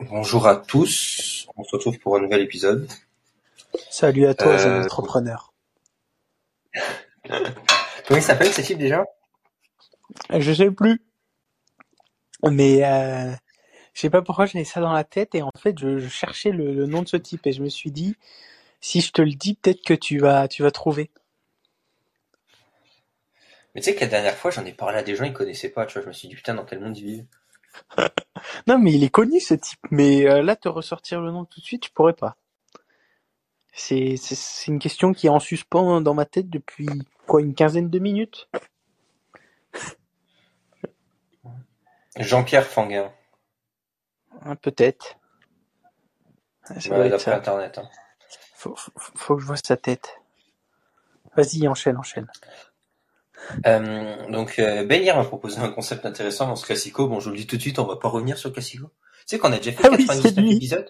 Bonjour à tous, on se retrouve pour un nouvel épisode. Salut à toi, jeune Euh, entrepreneur. Comment il s'appelle ce type déjà? Je sais plus, mais euh, je sais pas pourquoi j'avais ça dans la tête et en fait je, je cherchais le, le nom de ce type et je me suis dit si je te le dis peut-être que tu vas tu vas trouver. Mais tu sais que la dernière fois j'en ai parlé à des gens, ils connaissaient pas, tu vois, je me suis dit putain dans quel monde ils vivent? Non mais il est connu ce type, mais euh, là te ressortir le nom tout de suite je pourrais pas. C'est c'est c'est une question qui est en suspens dans ma tête depuis quoi une quinzaine de minutes. Jean-Pierre Fanguin, Hein, peut-être. Ah, Ça Ouais, doit être d'après ça. internet. hein. Faut, faut, faut que je vois sa tête. Vas-y enchaîne enchaîne. Euh, donc euh, m'a proposé un concept intéressant dans ce classico. Bon, je vous le dis tout de suite, on va pas revenir sur le classico. Tu sais qu'on a déjà fait Ah oui, c'est 99 lui. épisodes.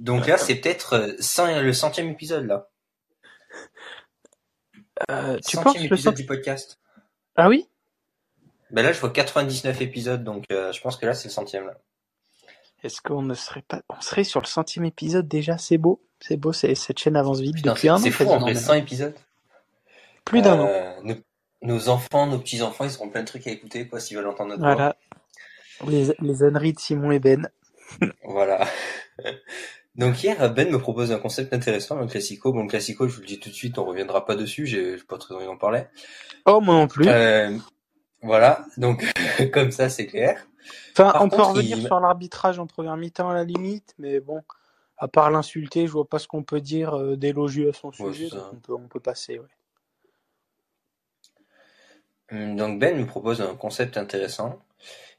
Donc là, c'est peut-être euh, 100 le centième épisode là. Euh, tu Centième penses le épisode du podcast. Ah oui? Ben là, je vois 99 épisodes, donc euh, je pense que là, c'est le centième là. Est-ce qu'on ne serait pas on serait sur le centième épisode déjà? C'est beau, c'est beau. C'est cette chaîne avance vite Putain, depuis c'est un an c'est fou, maintenant. 100 épisodes. Plus d'un an. Nos, enfants, nos petits-enfants, ils auront plein de trucs à écouter, quoi, s'ils veulent entendre notre voix. Voilà. Les, les âneries de Simon et Ben. Voilà. Donc hier, Ben me propose un concept intéressant, le classico. Bon, le classico, je vous le dis tout de suite, on reviendra pas dessus, j'ai pas très envie d'en parler. Oh moi non plus. Euh, voilà, donc comme ça, c'est clair. Enfin, par on peut revenir il- sur l'arbitrage en première mi-temps à la limite, mais bon, à part l'insulter, je vois pas ce qu'on peut dire euh, d'élogieux à son Ouais, sujet. donc on peut on peut passer. Ouais. Hum, Donc Ben me propose un concept intéressant.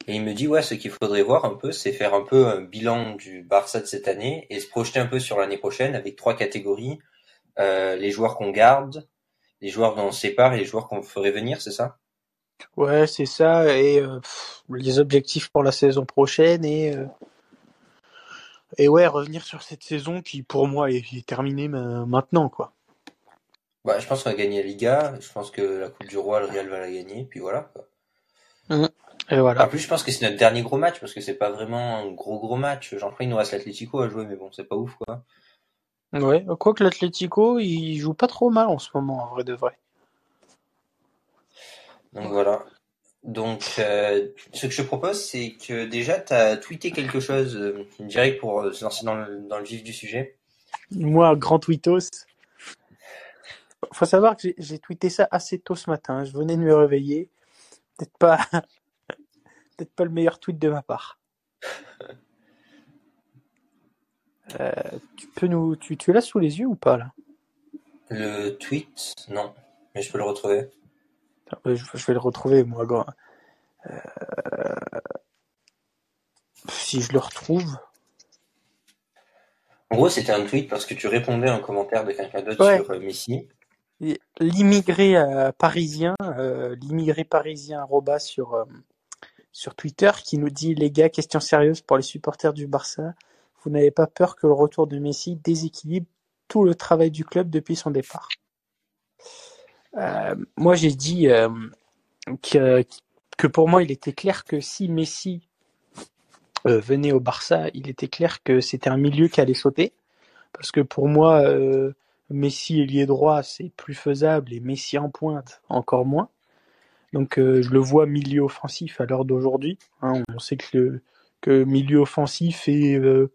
Et il me dit, ouais, ce qu'il faudrait voir un peu, c'est faire un peu un bilan du Barça de cette année et se projeter un peu sur l'année prochaine avec trois catégories. Euh, les joueurs qu'on garde, les joueurs dont on sépare et les joueurs qu'on ferait venir, c'est ça? Ouais, c'est ça. Et euh, les objectifs pour la saison prochaine et euh, et ouais, revenir sur cette saison qui pour moi est, est terminée ma- maintenant quoi. Bah, je pense qu'on va gagner la Liga. Je pense que la Coupe du Roi, le Real va la gagner. Puis voilà. quoi. Et voilà. En plus, je pense que c'est notre dernier gros match parce que c'est pas vraiment un gros gros match. J'en prie, il nous reste l'Atlético à jouer, mais bon, c'est pas ouf quoi. Ouais, quoique l'Atlético, il joue pas trop mal en ce moment, en vrai de vrai. Donc voilà. Donc, euh, ce que je te propose, c'est que déjà, tu as tweeté quelque chose euh, direct pour euh, se lancer dans le, dans le vif du sujet. Moi, grand tweetos. Faut savoir que j'ai- tweeté ça assez tôt ce matin. Je venais de me réveiller. Peut-être pas, peut-être pas le meilleur tweet de ma part. Euh, tu peux nous, tu, tu l'as sous les yeux ou pas là? Le tweet, non, mais je peux le retrouver. Attends, euh, je, je vais le retrouver moi. Euh, si je le retrouve. En gros, c'était un tweet parce que tu répondais à un commentaire de quelqu'un d'autre Ouais. sur euh, Messi. L'immigré euh, parisien, euh, l'immigré parisien arroba sur euh, sur Twitter qui nous dit les gars, question sérieuse pour les supporters du Barça, vous n'avez pas peur que le retour de Messi déséquilibre tout le travail du club depuis son départ? Moi j'ai dit que que pour moi il était clair que si Messi venait au Barça, il était clair que c'était un milieu qui allait sauter. Parce que pour moi Messi ailier droit, c'est plus faisable et Messi en pointe, encore moins. Donc euh, je le vois milieu offensif à l'heure d'aujourd'hui. hein. on sait que le que milieu offensif est, euh,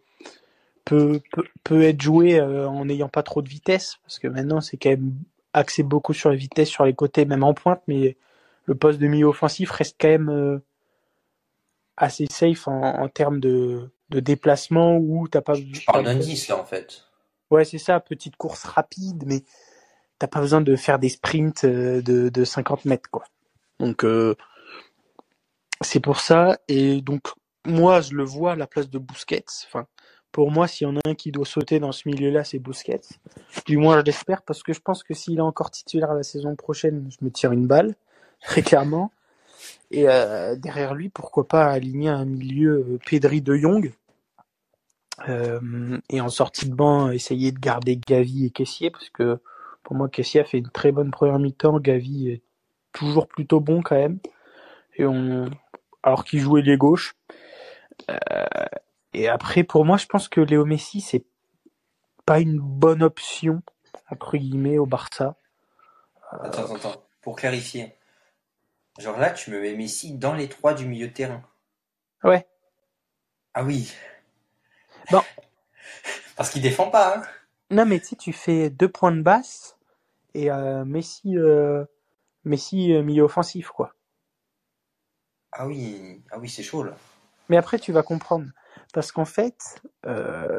peut, peut peut être joué euh, en n'ayant pas trop de vitesse parce que maintenant c'est quand même axé beaucoup sur la vitesse sur les côtés même en pointe mais le poste de milieu offensif reste quand même assez safe en, en termes de, de déplacement où t'as pas Je parle d'un 10 là en fait. Ouais, c'est ça, petite course rapide, mais t'as pas besoin de faire des sprints euh, de, de 50 mètres, quoi. Donc, euh, c'est pour ça. Et donc, moi, je le vois à la place de Busquets. Enfin, pour moi, s'il y en a un qui doit sauter dans ce milieu-là, c'est Busquets. Du moins, je l'espère, parce que je pense que s'il est encore titulaire la saison prochaine, je me tire une balle, très clairement. Et euh, derrière lui, pourquoi pas aligner un milieu Pedri de Jong euh, et en sortie de banc, essayer de garder Gavi et Kessier, parce que pour moi, Kessier a fait une très bonne première mi-temps. Gavi est toujours plutôt bon quand même. Et on, alors qu'il jouait les gauches. Euh, Et après, pour moi, je pense que Léo Messi, c'est pas une bonne option, entre guillemets, au Barça. Attends, attends, attends. Pour clarifier. Genre là, tu me mets Messi dans les trois du milieu de terrain. Ouais. Ah oui. Bon. Parce qu'il défend pas, hein. Non, mais tu sais, tu fais deux points de basse et euh, Messi, euh, Messi euh, milieu offensif, quoi. Ah oui, ah oui, c'est chaud là. Mais après, tu vas comprendre. Parce qu'en fait, euh,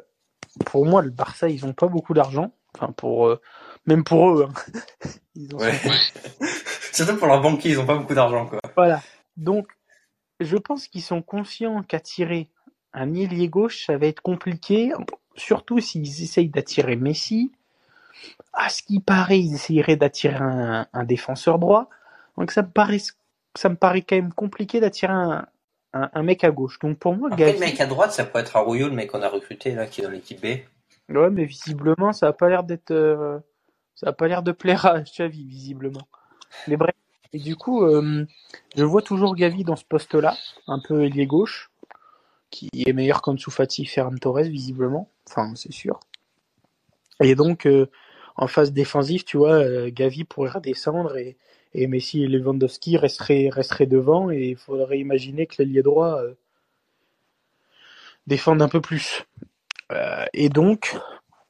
pour moi, le Barça, ils ont pas beaucoup d'argent. Enfin, pour euh, même pour eux. hein. Ils ont- Ouais. Surtout pour leurs banquiers, ils ont pas beaucoup d'argent, quoi. Voilà. Donc, je pense qu'ils sont conscients qu'attirer un ailier gauche, ça va être compliqué, surtout s'ils essayent d'attirer Messi. À ce qui paraît, ils essayeraient d'attirer un, un défenseur droit. Donc, ça me paraît, ça me paraît quand même compliqué d'attirer un, un, un mec à gauche. Donc, pour moi, Après, Gavi, le mec à droite, ça pourrait être Arroyo, le mec qu'on a recruté, là, qui est dans l'équipe B. ouais, mais visiblement, ça a pas l'air d'être, euh, ça a pas l'air de plaire à Xavi, visiblement. Mais bref. Et du coup, euh, je vois toujours Gavi dans ce poste-là, un peu ailier gauche, qui est meilleur qu'Ansu Fati, Ferran Torres, visiblement. Enfin, c'est sûr. Et donc, euh, en phase défensive, tu vois, euh, Gavi pourrait redescendre et, Messi et Lewandowski resteraient, devant et il faudrait imaginer que l'ailier droit euh, défende un peu plus. Et donc,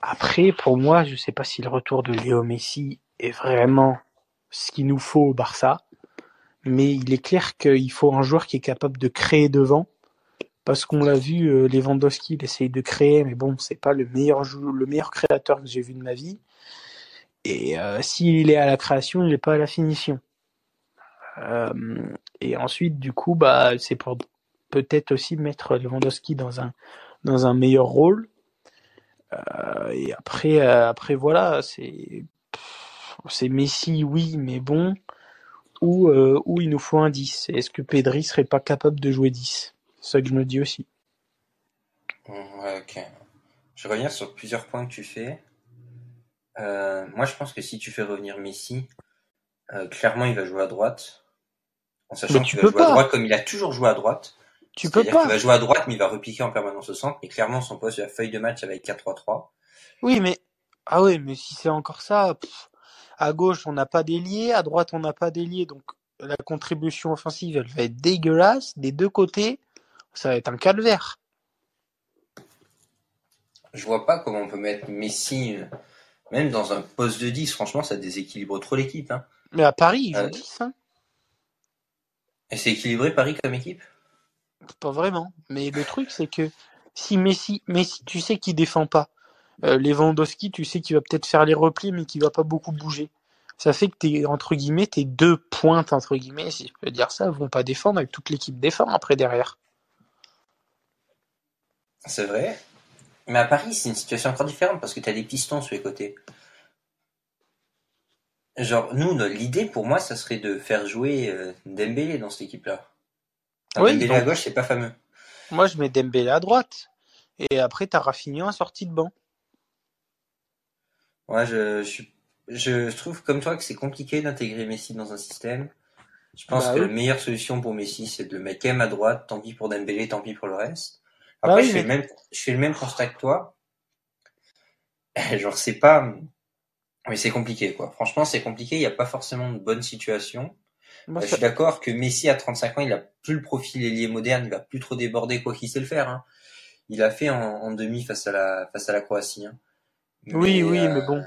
après, pour moi, je sais pas si le retour de Léo Messi est vraiment ce qu'il nous faut au Barça, mais il est clair qu'il faut un joueur qui est capable de créer devant, parce qu'on l'a vu, euh, Lewandowski, il essaye de créer, mais bon, c'est pas le meilleur le meilleur créateur que j'ai vu de ma vie. Et euh, s'il est à la création, il n'est pas à la finition. Euh, et ensuite, du coup, bah, c'est pour peut-être aussi mettre Lewandowski dans un dans un meilleur rôle. Euh, et après, euh, après voilà, c'est c'est Messi, oui, mais bon. Ou euh, ou il nous faut un 10. Est-ce que Pedri serait pas capable de jouer 10 C'est ça que je me dis aussi. Ouais, ok. Je revenir sur plusieurs points que tu fais. Euh, moi, je pense que si tu fais revenir Messi, euh, clairement, il va jouer à droite. En sachant qu'il va jouer à droite comme il a toujours joué à droite. Tu peux C'est-à-dire qu'il pas. va jouer à droite, mais il va repiquer en permanence au centre. Et clairement, son poste de la feuille de match, ça va être 4-3-3. Oui, mais ah oui, mais si c'est encore ça, pff, à gauche on n'a pas d'ailier, à droite on n'a pas d'ailier, donc la contribution offensive elle va être dégueulasse des deux côtés. Ça va être un calvaire. Je vois pas comment on peut mettre Messi, euh, même dans un poste de 10. Franchement, ça déséquilibre trop l'équipe. Hein. Mais à Paris, ils jouent Euh, 10, hein. Et c'est équilibré Paris comme équipe? Pas vraiment. Mais le truc, c'est que si Messi, Messi, tu sais qu'il défend pas. Euh, Lewandowski, tu sais qu'il va peut-être faire les replis, mais qu'il va pas beaucoup bouger. Ça fait que tes, entre guillemets, tes deux pointes, entre guillemets, si je peux dire ça, vont pas défendre avec toute l'équipe défend après derrière. C'est vrai. Mais à Paris, c'est une situation encore différente parce que tu as des pistons sur les côtés. Genre, nous, no- l'idée pour moi, ça serait de faire jouer euh, Dembélé dans cette équipe-là. Oui, Dembélé donc- à gauche, c'est pas fameux. Moi, je mets Dembélé à droite. Et après, t'as Rafinha en sortie de banc. Ouais, je, trouve comme toi que c'est compliqué d'intégrer Messi dans un système. Je pense Bah que oui. la meilleure solution pour Messi, c'est de le mettre quand même à droite. Tant pis pour Dembélé, tant pis pour le reste. Bah Après, oui, je, fais mais- le même, je fais le même constat que toi. Genre, c'est pas... Mais c'est compliqué, quoi. Franchement, c'est compliqué. Il n'y a pas forcément de bonne situation. Moi, Euh, je suis d'accord que Messi, à 35 ans, il a plus le profil ailier moderne. Il va plus trop déborder quoi qu'il sait le faire. Hein. Il a fait en, en demi face à la, face à la Croatie. hein. Oui, oui, euh, mais bon.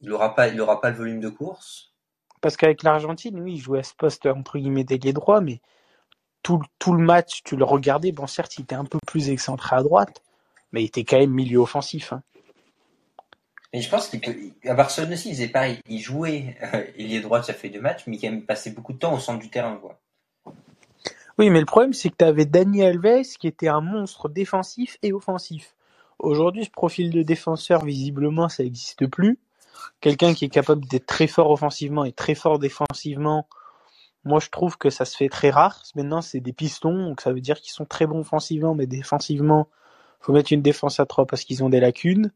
Il aura pas, il aura pas le volume de course. Parce qu'avec l'Argentine, oui, il jouait à ce poste, entre guillemets, d'ailier droit, mais tout, tout le match, tu le regardais, bon, certes, il était un peu plus excentré à droite, mais il était quand même milieu offensif. Hein. Mais je pense qu'il peut, à Barcelone aussi, il faisait pareil. Il jouait euh, droit de sa feuille de match, mais il quand même passé beaucoup de temps au centre du terrain, quoi. Oui, mais le problème, c'est que tu avais Dani Alves qui était un monstre défensif et offensif. Aujourd'hui, ce profil de défenseur, visiblement, ça n'existe plus. Quelqu'un qui est capable d'être très fort offensivement et très fort défensivement, moi, je trouve que ça se fait très rare. Maintenant, c'est des pistons, donc ça veut dire qu'ils sont très bons offensivement, mais défensivement, faut mettre une défense à trois parce qu'ils ont des lacunes.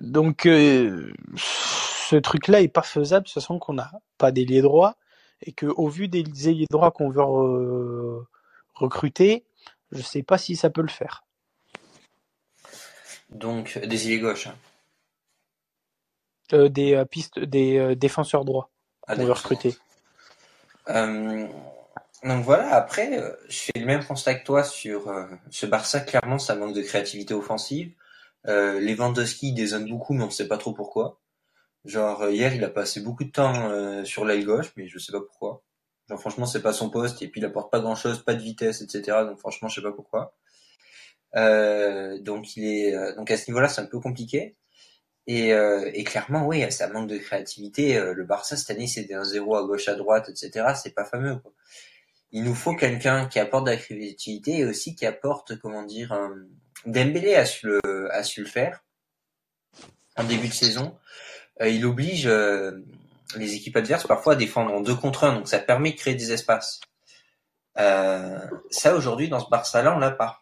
Donc, euh, ce truc-là est pas faisable, sachant qu'on n'a pas d'ailier droit et que au vu des ailiers droits qu'on veut re- recruter, Je sais pas si ça peut le faire. Donc des ailiers gauche. hein. Euh, des euh, pistes, des défenseurs droits. Ah, On veut recruter. Euh, donc voilà, après, euh, je fais le même constat que toi sur euh, ce Barça, clairement, ça manque de créativité offensive. Euh, Lewandowski dézone beaucoup, mais on sait pas trop pourquoi. Genre, euh, hier, il a passé beaucoup de temps euh, sur l'aile gauche, mais je sais pas pourquoi. Genre, franchement, c'est pas son poste, et puis il apporte pas grand chose, pas de vitesse, etc. Donc, franchement, je sais pas pourquoi. Euh, donc, il est, donc à ce niveau-là, c'est un peu compliqué. Et, euh, et clairement, oui, ça manque de créativité. Euh, Le Barça, cette année, c'est des 1-0 à gauche, à droite, etc. C'est pas fameux, quoi. Il nous faut quelqu'un qui apporte de la créativité et aussi qui apporte, comment dire, un... Dembélé a su le, a su le faire en début de saison. Euh, il oblige euh, les équipes adverses parfois à défendre en deux contre un, donc ça permet de créer des espaces. Euh, ça aujourd'hui dans ce Barça-là, on l'a pas.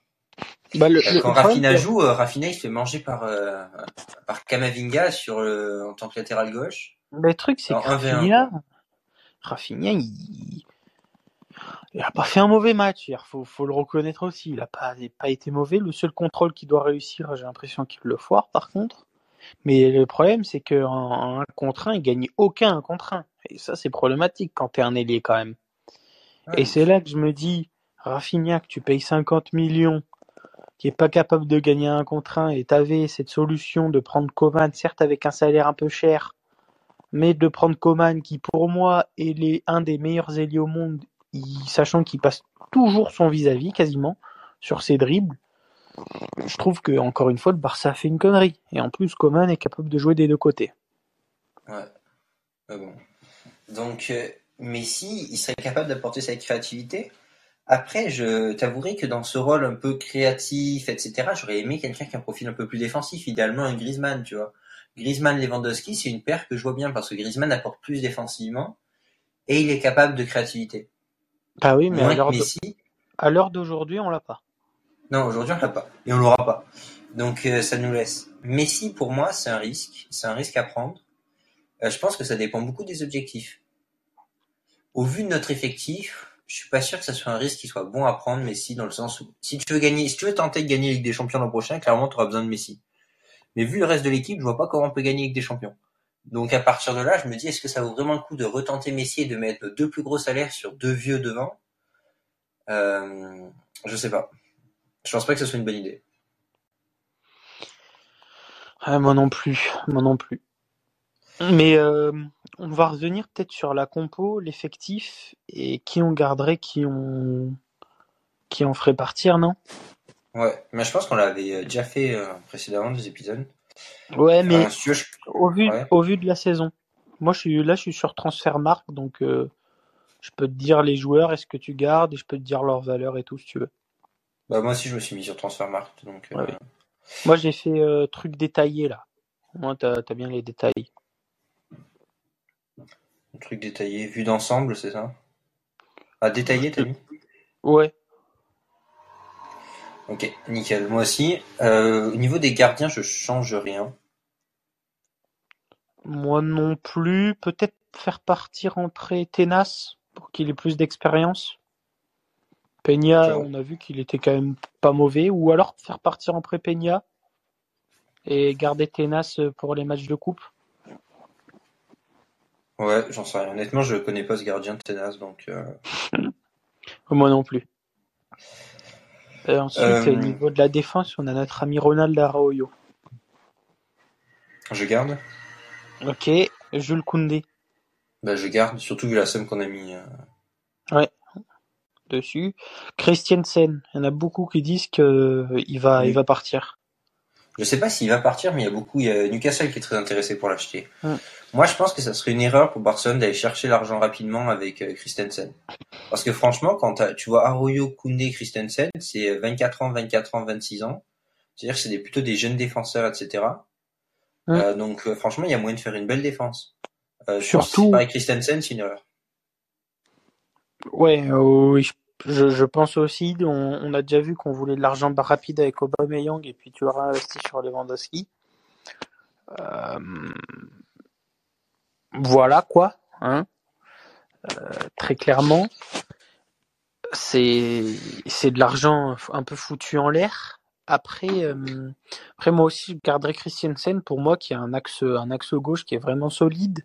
Bah, le, Euh, Quand Rafinha joue, euh, Rafinha il se fait manger par euh, par Kamavinga sur le, en tant que latéral gauche. le truc, c'est que Alors, 1v1, Rafinha, Rafinha, il... il a pas fait un mauvais match hier. Faut, faut le reconnaître aussi. Il a pas, il a pas été mauvais. Le seul contrôle qu'il doit réussir, j'ai l'impression qu'il le foire, par contre. Mais le problème, c'est qu'en en un contre un, il gagne aucun un contre un. Et ça, c'est problématique quand t'es un ailier, quand même. Ouais. Et c'est là que je me dis, Rafinha, que tu payes 50 millions, qui est pas capable de gagner un contre un, et t'avais cette solution de prendre Coman, certes avec un salaire un peu cher, mais de prendre Coman, qui pour moi est les, un des meilleurs ailiers au monde, sachant qu'il passe toujours son vis-à-vis quasiment sur ses dribbles. Je trouve que encore une fois le Barça fait une connerie et en plus Coman est capable de jouer des deux côtés. Ouais. Bon. Donc euh, Messi, il serait capable d'apporter cette créativité? Après, je t'avouerai que dans ce rôle un peu créatif, etc., j'aurais aimé quelqu'un qui a un profil un peu plus défensif, idéalement un Griezmann, tu vois. Griezmann-Lewandowski, c'est une paire que je vois bien parce que Griezmann apporte plus défensivement et il est capable de créativité. Ah oui, mais à l'heure d'aujourd'hui on l'a pas. Non, aujourd'hui on l'a pas et on l'aura pas. Donc euh, ça nous laisse. Messi pour moi c'est un risque, c'est un risque à prendre. Euh, je pense que ça dépend beaucoup des objectifs. Au vu de notre effectif, je suis pas sûr que ça soit un risque qui soit bon à prendre Messi dans le sens où si tu veux gagner, si tu veux tenter de gagner la Ligue des Champions l'an prochain, clairement tu auras besoin de Messi. Mais vu le reste de l'équipe, je vois pas comment on peut gagner Ligue des Champions. Donc à partir de là, je me dis est-ce que ça vaut vraiment le coup de retenter Messi et de mettre deux plus gros salaires sur deux vieux devant? Euh, Je sais pas. Je pense pas que ce soit une bonne idée. Ah, moi non plus, moi non plus. Mais euh, on va revenir peut-être sur la compo, l'effectif et qui on garderait, qui on qui on ferait partir, non? Ouais, mais je pense qu'on l'avait euh, déjà fait euh, précédemment des épisodes. Ouais, mais Euh, si je- au vu ouais. au vu de la saison. Moi, je suis là, je suis sur Transfermarkt, donc euh, je peux te dire les joueurs, est-ce que tu gardes, et je peux te dire leur valeur et tout si tu veux. bah, moi aussi je me suis mis sur Transfermarkt, donc euh, Ouais. Moi, j'ai fait truc détaillé là. Moi, t'as as bien les détails. Un truc détaillé, vue d'ensemble, c'est ça? Ah, détaillé, t'as mis Ouais. Ok, nickel. Moi aussi. Euh, au niveau des gardiens, je change rien. Moi non plus. Peut-être faire partir entrer Tenas pour qu'il ait plus d'expérience. Peña, on a vu qu'il était quand même pas mauvais. Ou alors faire partir entrer Peña et garder Tenas pour les matchs de coupe. Ouais, j'en sais rien. Honnêtement, je connais pas ce gardien de Ténas, donc... euh, Moi non plus. Et ensuite, Euh, au niveau de la défense, on a notre ami Ronald Arroyo. je garde Ok, Jules Koundé Bah, je garde, surtout vu la somme qu'on a mis. euh. dessus. Christiansen, il y en a beaucoup qui disent que euh, il va, Oui. il va partir. Je sais pas s'il va partir, mais il y a beaucoup. Il y a Newcastle qui est très intéressé pour l'acheter. Mm. Moi, je pense que ça serait une erreur pour Barcelone d'aller chercher l'argent rapidement avec euh, Christensen. Parce que franchement, quand tu vois Arroyo, Koundé, Christensen, c'est 24 ans, 24 ans, 26 ans. C'est-à-dire que c'est des, plutôt des jeunes défenseurs, etc. Mm. Euh, donc, euh, franchement, il y a moyen de faire une belle défense. Euh, Surtout- pareil Christensen, c'est une erreur. Ouais, euh, oui, je, je, je pense aussi. On, on a déjà vu qu'on voulait de l'argent rapide avec Aubameyang et puis tu auras investi sur Lewandowski. Euh, voilà quoi, hein. Euh, très clairement. c'est c'est de l'argent un peu foutu en l'air. Après, euh, après moi aussi, je garderais Christiansen pour moi qui a un axe un axe gauche qui est vraiment solide.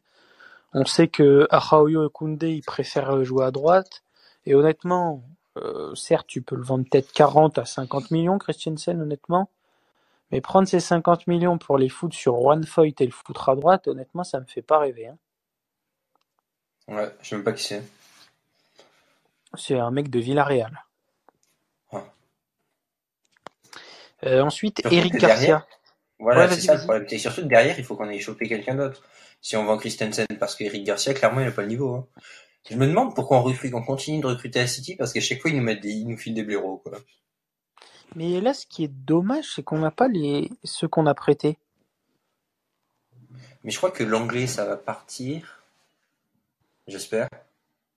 On sait que Araoyo et Koundé ils préfèrent jouer à droite. Et honnêtement, euh, certes, tu peux le vendre peut-être 40 à 50 millions, Christiansen, honnêtement. Mais prendre ces 50 millions pour les foutre sur Juan Foyt et le foutre à droite, honnêtement, ça me fait pas rêver. Hein. Ouais, je sais même pas qui c'est. C'est un mec de Villarreal. Euh, ensuite, Eric Garcia. Voilà, c'est ça le problème. Et surtout que derrière, il faut qu'on ait chopé quelqu'un d'autre. Si on vend Christensen, parce qu'Eric Garcia, clairement, il n'a pas le niveau. Hein. Je me demande pourquoi on, continue de recruter à City, parce qu'à chaque fois, ils nous, mettent des, ils nous filent des blaireaux. Quoi. Mais là, ce qui est dommage, c'est qu'on n'a pas les ceux qu'on a prêtés. Mais je crois que l'anglais, ça va partir. J'espère.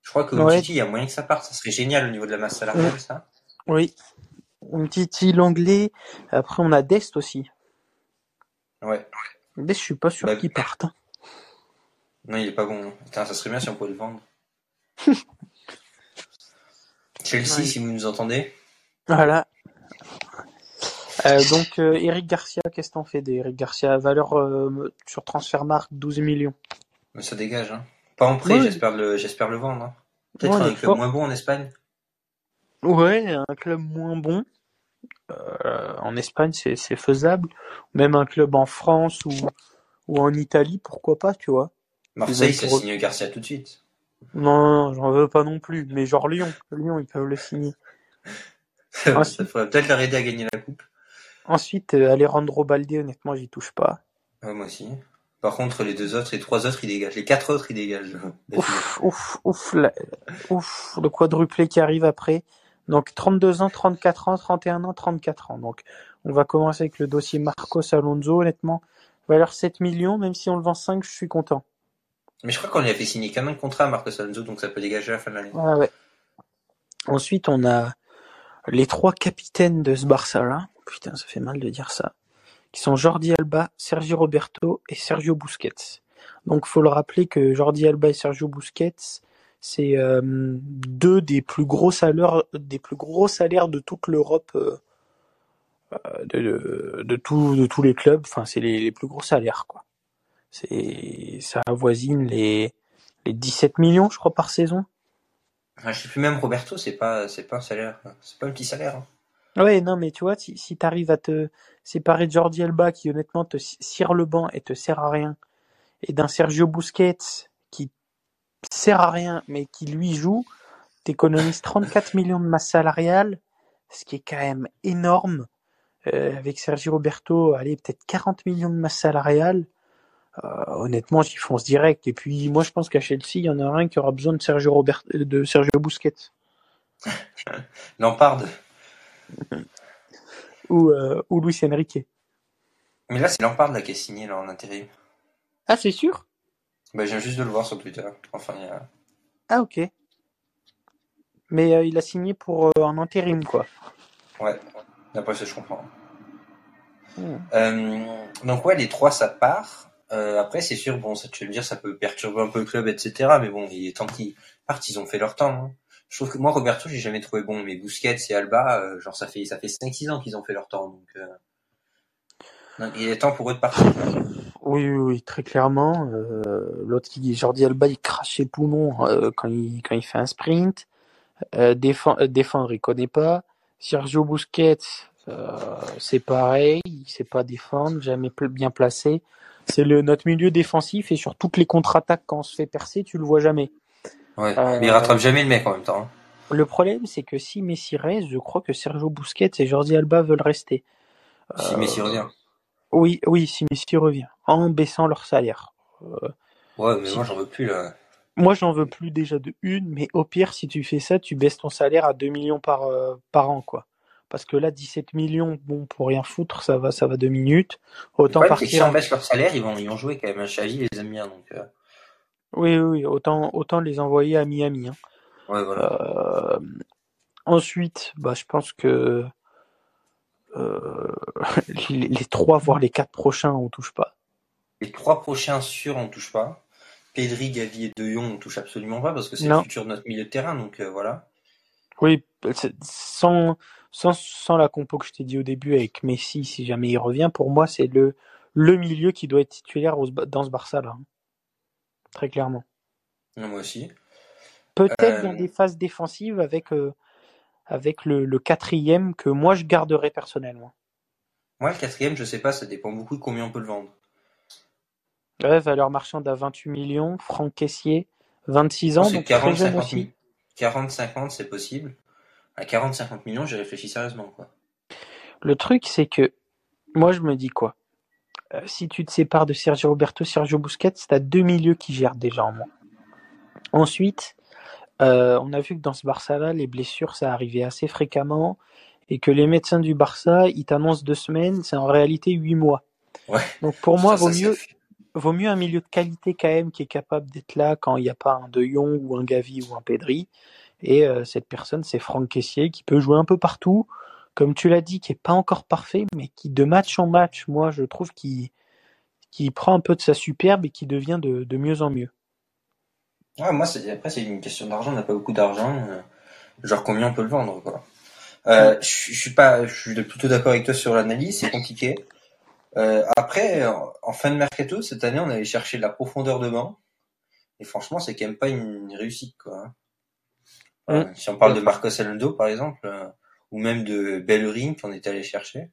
Je crois que ouais. il y a moyen que ça parte. Ça serait génial au niveau de la masse salariale, ça. Oui. Titi, l'anglais. Après, on a Dest aussi. Ouais. Dest, je suis pas sûr bah, qu'il parte. Hein. Non, il est pas bon. ça serait bien si on pouvait le vendre. Chelsea, si vous nous entendez. Voilà. Euh, donc, euh, Eric Garcia, qu'est-ce qu'on fait d'Eric Garcia? Valeur euh, sur Transfermarkt 12 millions. Mais ça dégage, hein. Pas en prêt, j'espère le, j'espère le vendre. Hein. Peut-être un club moins bon en Espagne. Ouais, un club moins bon. Euh, en Espagne, c'est, faisable. Même un club en France ou, ou en Italie, pourquoi pas, tu vois. Marseille, ça signe Garcia tout de suite. Non, j'en veux pas non plus. Mais genre Lyon, Lyon, ils peuvent le signer. ça ferait peut-être leur aider à gagner la coupe. Ensuite, euh, Alejandro Balde, honnêtement, j'y touche pas. moi aussi. Par contre, les deux autres, les trois autres, ils dégagent. Les quatre autres, ils dégagent. Ouf, ouf, ouf, ouf, le quadruplé qui arrive après. Donc 32 ans, 34 ans, 31 ans, 34 ans. Donc on va commencer avec le dossier Marcos Alonso. Honnêtement, valeur 7 millions, même si on le vend 5, je suis content. Mais je crois qu'on lui a fait signer quand même contrat à Marcos Alonso, donc ça peut dégager à la fin de l'année. Ah ouais. Ensuite, on a les trois capitaines de ce Barça-là. Putain, ça fait mal de dire ça qui sont Jordi Alba, Sergio Roberto et Sergio Busquets. Donc faut le rappeler que Jordi Alba et Sergio Busquets, c'est euh, deux des plus gros salaires, des plus gros salaires de toute l'Europe, euh, euh, de, de, tous les clubs. Enfin, c'est les, plus gros salaires, quoi. C'est, ça avoisine les, les 17 millions, je crois, par saison. Ah, je sais plus même Roberto, c'est pas, c'est pas un salaire, c'est pas un petit salaire. Hein. Ouais, non, mais tu vois, si, si tu arrives à te séparer de Jordi Alba qui honnêtement te cire le banc et te sert à rien, et d'un Sergio Busquets qui sert à rien mais qui lui joue, t'économises 34 millions de masse salariale, ce qui est quand même énorme. Euh, avec Sergio Roberto, allez, peut-être 40 millions de masse salariale. Euh, honnêtement, j'y fonce direct. Et puis, moi, je pense qu'à Chelsea, il y en a un qui aura besoin de Sergio, Robert... de Sergio Busquets. ou, euh, ou Luis Enrique. Mais là, c'est Lampard là, qui est signé là, en intérim. Ah, c'est sûr? Bah, Je viens juste de le voir sur Twitter. Enfin, il y a... Ah, ok. Mais euh, il a signé pour euh, un intérim, quoi. Ouais, d'après ce que je comprends. Hmm. Euh, donc, ouais, les trois, ça part. Euh, après, c'est sûr, bon, ça, tu veux me dire, ça peut perturber un peu le club, etc. Mais bon, il est temps qu'ils partent, ils ont fait leur temps. Hein. Je trouve que moi, Roberto, j'ai jamais trouvé bon, mais Busquets et Alba, euh, genre ça fait ça fait 5-6 ans qu'ils ont fait leur temps, donc, euh... donc, il est temps pour eux de partir. Oui, oui, oui très clairement. Euh, L'autre qui dit Jordi Alba, il crache ses poumons euh, quand il quand il fait un sprint. Euh, défend, défendre, il connaît pas. Sergio Busquets, c'est pareil, il sait pas défendre, jamais bien placé. C'est le notre milieu défensif et sur toutes les contre-attaques quand on se fait percer, tu le vois jamais. Ouais, mais il rattrape jamais le mec en même temps. Hein. Le problème, c'est que si Messi reste, je crois que Sergio Busquets et Jordi Alba veulent rester. Si Messi revient. Oui, oui, si Messi revient, en baissant leur salaire. Euh, ouais, mais moi j'en veux plus là. Moi j'en veux plus déjà de une, mais au pire, si tu fais ça, tu baisses ton salaire à 2 millions par, euh, par an, quoi. Parce que là, 17 millions, bon, pour rien foutre, ça va, ça va deux minutes. Autant partir. Si on baisse leur salaire, ils vont, ils vont jouer quand même. Chahi les aime bien, donc. Euh... Oui, oui, autant, autant les envoyer à Miami. Hein. Ouais, voilà. Euh, ensuite, bah, je pense que euh, les, les, trois, voire les quatre prochains, on touche pas. Les trois prochains sûrs, on touche pas. Pedri, Gavi et De Jong, on touche absolument pas parce que c'est le futur de notre milieu de terrain, donc euh, voilà. Oui, sans, sans, sans la compo que je t'ai dit au début avec Messi, si jamais il revient, pour moi, c'est le, le milieu qui doit être titulaire dans ce Barça-là. Très clairement. Moi aussi. Peut-être dans Euh, des phases défensives avec, euh, avec le, le quatrième que moi je garderais personnellement. Moi, le quatrième, je sais pas, ça dépend beaucoup de combien on peut le vendre. Ouais, valeur marchande à 28 millions, Franck Caissier, 26 ans, donc très 40, jeune 50 aussi. mi- 40, 50, c'est possible. À 40, 50 millions, j'ai réfléchi sérieusement, quoi. Le truc, c'est que moi je me dis quoi? Euh, Si tu te sépares de Sergio Roberto, Sergio Busquets, t'as deux milieux qui gèrent déjà en moins. Ensuite, euh, on a vu que dans ce Barça-là, les blessures, ça arrivait assez fréquemment et que les médecins du Barça, ils t'annoncent deux semaines, c'est en réalité huit mois. Ouais. Donc pour moi, Ça, vaut ça, mieux, ça fait- vaut mieux un milieu de qualité quand même qui est capable d'être là quand il n'y a pas un De Jong ou un Gavi ou un Pedri. Et euh, cette personne, c'est Franck Caissier qui peut jouer un peu partout, comme tu l'as dit, qui est pas encore parfait, mais qui de match en match, moi je trouve qu'il qu'il prend un peu de sa superbe et qui devient de, de mieux en mieux. Ouais, moi, après, c'est une question d'argent, on n'a pas beaucoup d'argent. euh, Genre, combien on peut le vendre, quoi. Euh, je je suis pas, je suis plutôt d'accord avec toi sur l'analyse, c'est compliqué. Euh, après, en, en fin de mercato, cette année, on allait chercher de la profondeur de banc. Et franchement, c'est quand même pas une réussite, quoi. Si on parle de Marcos Alonso, par exemple, ou même de Bellerin qu'on était allé chercher.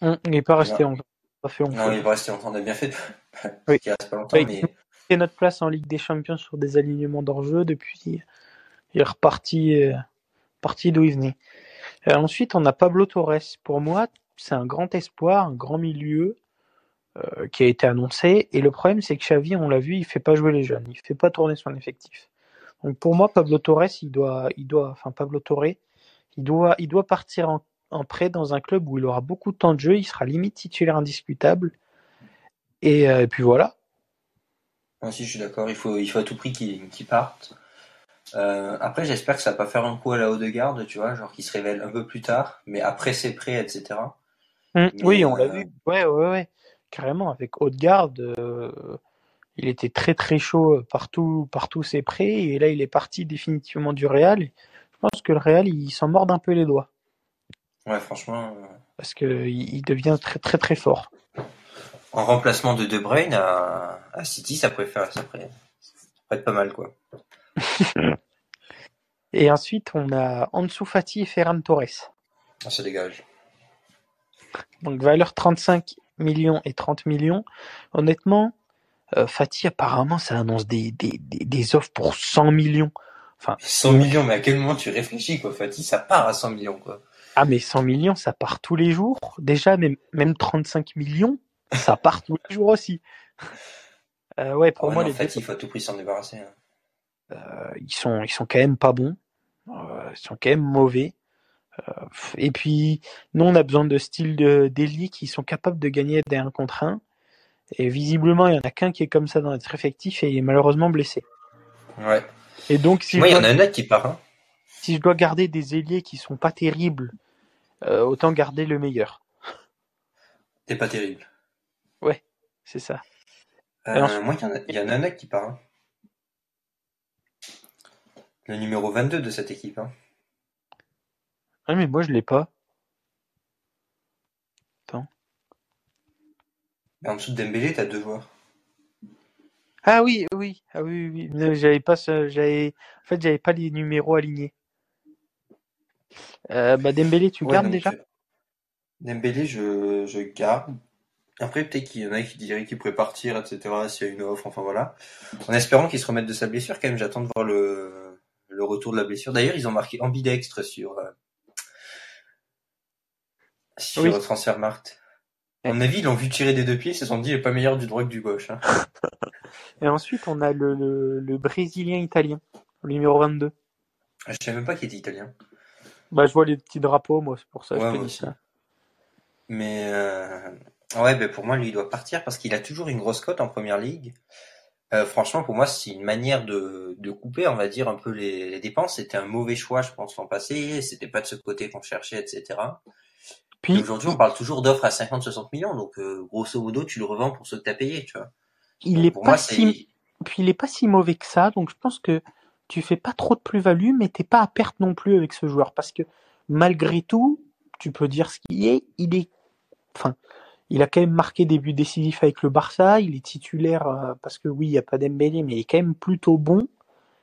Hum, Il n'est pas resté. Pas Non, feu. il va rester longtemps, on a bien fait de... Oui. qu'il reste pas longtemps, mais C'est notre place en Ligue des Champions sur des alignements d'enjeu depuis il est reparti, euh, parti d'où il venait. Euh, ensuite, on a Pablo Torres. Pour moi, c'est un grand espoir, un grand milieu euh, qui a été annoncé. Et le problème, c'est que Xavi, on l'a vu, il fait pas jouer les jeunes, il fait pas tourner son effectif. Donc pour moi, Pablo Torres, il doit, il doit, enfin Pablo Torre, il doit, il doit partir en, en prêt dans un club où il aura beaucoup de temps de jeu, il sera limite titulaire indiscutable. Et, euh, et puis voilà. moi aussi je suis d'accord, il faut, il faut à tout prix qu'il parte. Euh, après, j'espère que ça va pas faire un coup à la haut de garde, tu vois, genre qu'il se révèle un peu plus tard, mais après ses prêts, etc. Mm, Mais, oui, on l'a euh, vu. Ouais, ouais, ouais. Carrément, avec Haute-Garde, euh, il était très très chaud partout, partout ses prêts, et là il est parti définitivement du Real. Je pense que le Real, il s'en mord un peu les doigts, Ouais, franchement, euh, parce que il il devient très très très fort. en remplacement de De Bruyne à, à City, ça pourrait faire, ça pourrait, ça pourrait être pas mal, quoi. Et ensuite, on a Ansu Fati et Ferran Torres. Ça se dégage. Donc valeur 35 millions et 30 millions. Honnêtement, euh, Fati, apparemment, ça annonce des, des, des, des offres pour 100 millions. Enfin, 100 millions, mais à quel moment tu réfléchis, quoi, Fatih, ça part à 100 millions, quoi. Ah, mais 100 millions, ça part tous les jours. Déjà, même, même 35 millions, ça part tous les jours aussi. Euh, ouais, pour Ouais, moi, non, les en fait, deux, il faut à tout prix s'en débarrasser. hein. euh, ils sont, ils sont quand même pas bons. Euh, ils sont quand même mauvais. Euh, et puis, nous, on a besoin de styles d'élite qui sont capables de gagner des 1 contre 1. Et visiblement, il y en a qu'un qui est comme ça dans notre effectif et il est malheureusement blessé. Ouais. Et donc, si, Moi, il je y en dois, a un qui part, hein. si je dois garder des ailiers qui sont pas terribles, euh, autant garder le meilleur. T'es pas terrible. C'est ça. Euh, ensuite- moi, il y en a, il y en a un qui part, hein. Le numéro 22 de cette équipe, hein. Ah, mais moi, je l'ai pas. Mais en dessous de Dembélé, t'as deux joueurs. Ah oui, oui, ah oui, oui. oui. J'avais pas, ce- j'avais, en fait, j'avais pas les numéros alignés. Euh, bah Dembélé, tu Ouais, gardes donc, déjà? euh, Dembélé, je, je garde. Après, peut-être qu'il y en a qui diraient qu'il pourrait partir, etc., s'il y a une offre, enfin voilà. En espérant qu'il se remette de sa blessure, quand même, j'attends de voir le, le retour de la blessure. D'ailleurs, ils ont marqué ambidextre sur, euh, sur Oui. Transfermarkt. À mon avis, ils l'ont vu tirer des deux pieds, ils se sont dit, il est pas meilleur du droit que du gauche. Hein. Et ensuite, on a le, le, le Brésilien italien, le numéro 22. Je savais même pas qu'il était italien. Bah, je vois les petits drapeaux, moi, c'est pour ça que Ouais, je te dis ça. Mais euh, ouais, ben pour moi, lui, il doit partir parce qu'il a toujours une grosse cote en première ligue. Euh, franchement, pour moi, c'est une manière de, de couper, on va dire, un peu les, les dépenses. C'était un mauvais choix, je pense, l'an passé. C'était pas de ce côté qu'on cherchait, etc. Puis, aujourd'hui, on parle toujours d'offres à 50-60 millions. Donc, euh, grosso modo, tu le revends pour ce que t'as payé, tu vois. il Donc, est pour pas moi, si, puis il est pas si mauvais que ça, donc je pense que tu fais pas trop de plus-value, mais t'es pas à perte non plus avec ce joueur parce que malgré tout, tu peux dire ce qu'il est, il est, enfin, il a quand même marqué des buts décisifs avec le Barça, il est titulaire euh, parce que oui, il y a pas d'Embélé, mais il est quand même plutôt bon.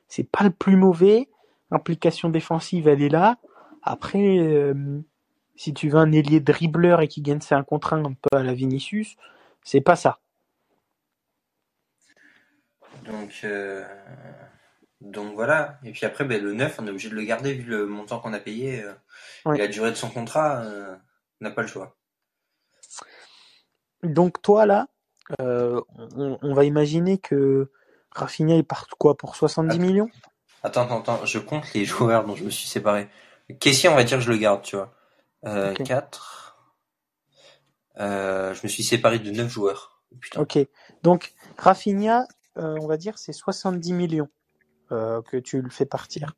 C'est pas le plus mauvais. Implication défensive, elle est là. Après, euh, si tu veux un ailier dribbleur et qui gagne ses 1 contre 1 un peu à la Vinicius, c'est pas ça. Donc, euh, donc voilà. Et puis après, ben, le 9, on est obligé de le garder vu le montant qu'on a payé euh, Ouais. et la durée de son contrat. euh, on n'a pas le choix. Donc toi là, on, on va imaginer que Rafinha il part quoi pour 70 millions? Attends, attends, attends. Je compte les joueurs dont je me suis séparé. Kessie, on va dire que je le garde, tu vois. Euh, Ok. 4. Euh, je me suis séparé de 9 joueurs. Putain. Ok. Donc Rafinha, euh, on va dire c'est 70 millions que tu le fais partir.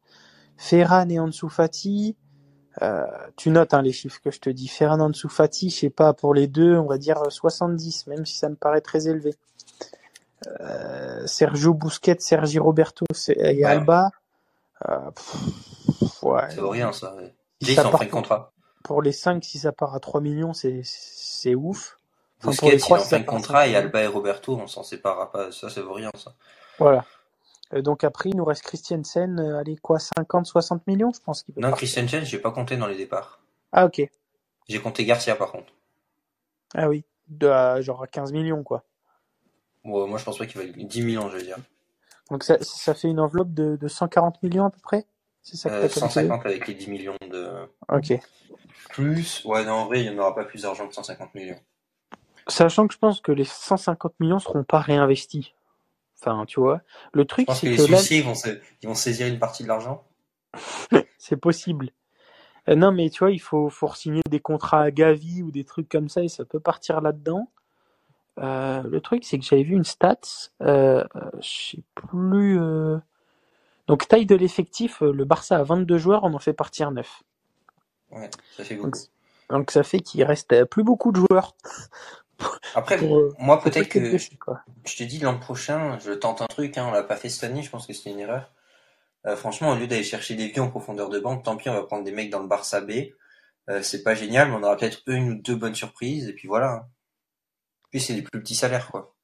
Ferran et Ansu Fati, tu notes hein, les chiffres que je te dis. Ferran Ansu Fati, je sais pas pour les deux, on va dire 70, même si ça me paraît très élevé. Sergio Busquets, Sergi Roberto et Alba. Ouais. Ça vaut rien, ça. ouais. Ont part fait le pour- contrat. Pour les 5, si ça part à 3 millions, c'est c'est ouf. Enfin, pour Busquets, les il trois, en contrat 5 et. Alba et Roberto, on s'en séparera pas. Ça, ça vaut rien, ça. Voilà. Euh, donc après, il nous reste Christiansen, euh, allez quoi, 50, 60 millions, je pense qu'il peut Non, partir. Christiansen, j'ai pas compté dans les départs. Ah ok. J'ai compté Garcia, par contre. Ah oui. De, à genre à 15 millions quoi. Bon, moi, je pense pas qu'il va 10 millions, je veux dire. Donc ça, ça fait une enveloppe de, de 140 millions à peu près? Ça que Euh, t'as calculé 150 avec les 10 millions de Ok. plus. Ouais, non, en vrai, il n'y en aura pas plus d'argent que 150 millions. Sachant que je pense que les 150 millions seront pas réinvestis. Enfin, tu vois. Le truc, pense que c'est les que là, ils vont, se- ils vont saisir une partie de l'argent. c'est possible. Euh, non, mais tu vois, il faut, faut signer des contrats à Gavi ou des trucs comme ça et ça peut partir là-dedans. Euh, le truc, c'est que j'avais vu une stat, je sais plus. Donc, taille de l'effectif, euh, le Barça a 22 joueurs, on en fait partir 9. Ouais, ça fait Donc, beaucoup. donc ça fait qu'il reste euh, plus beaucoup de joueurs Après, pour, euh, moi, peut-être que je te dis l'an prochain, je tente un truc, hein, on l'a pas fait cette année, je pense que c'était une erreur. Euh, franchement, au lieu d'aller chercher des vieux en profondeur de banque, tant pis, on va prendre des mecs dans le Barça B. Euh, c'est pas génial, mais on aura peut-être une ou deux bonnes surprises, et puis voilà. hein. Puis c'est des plus petits salaires, quoi.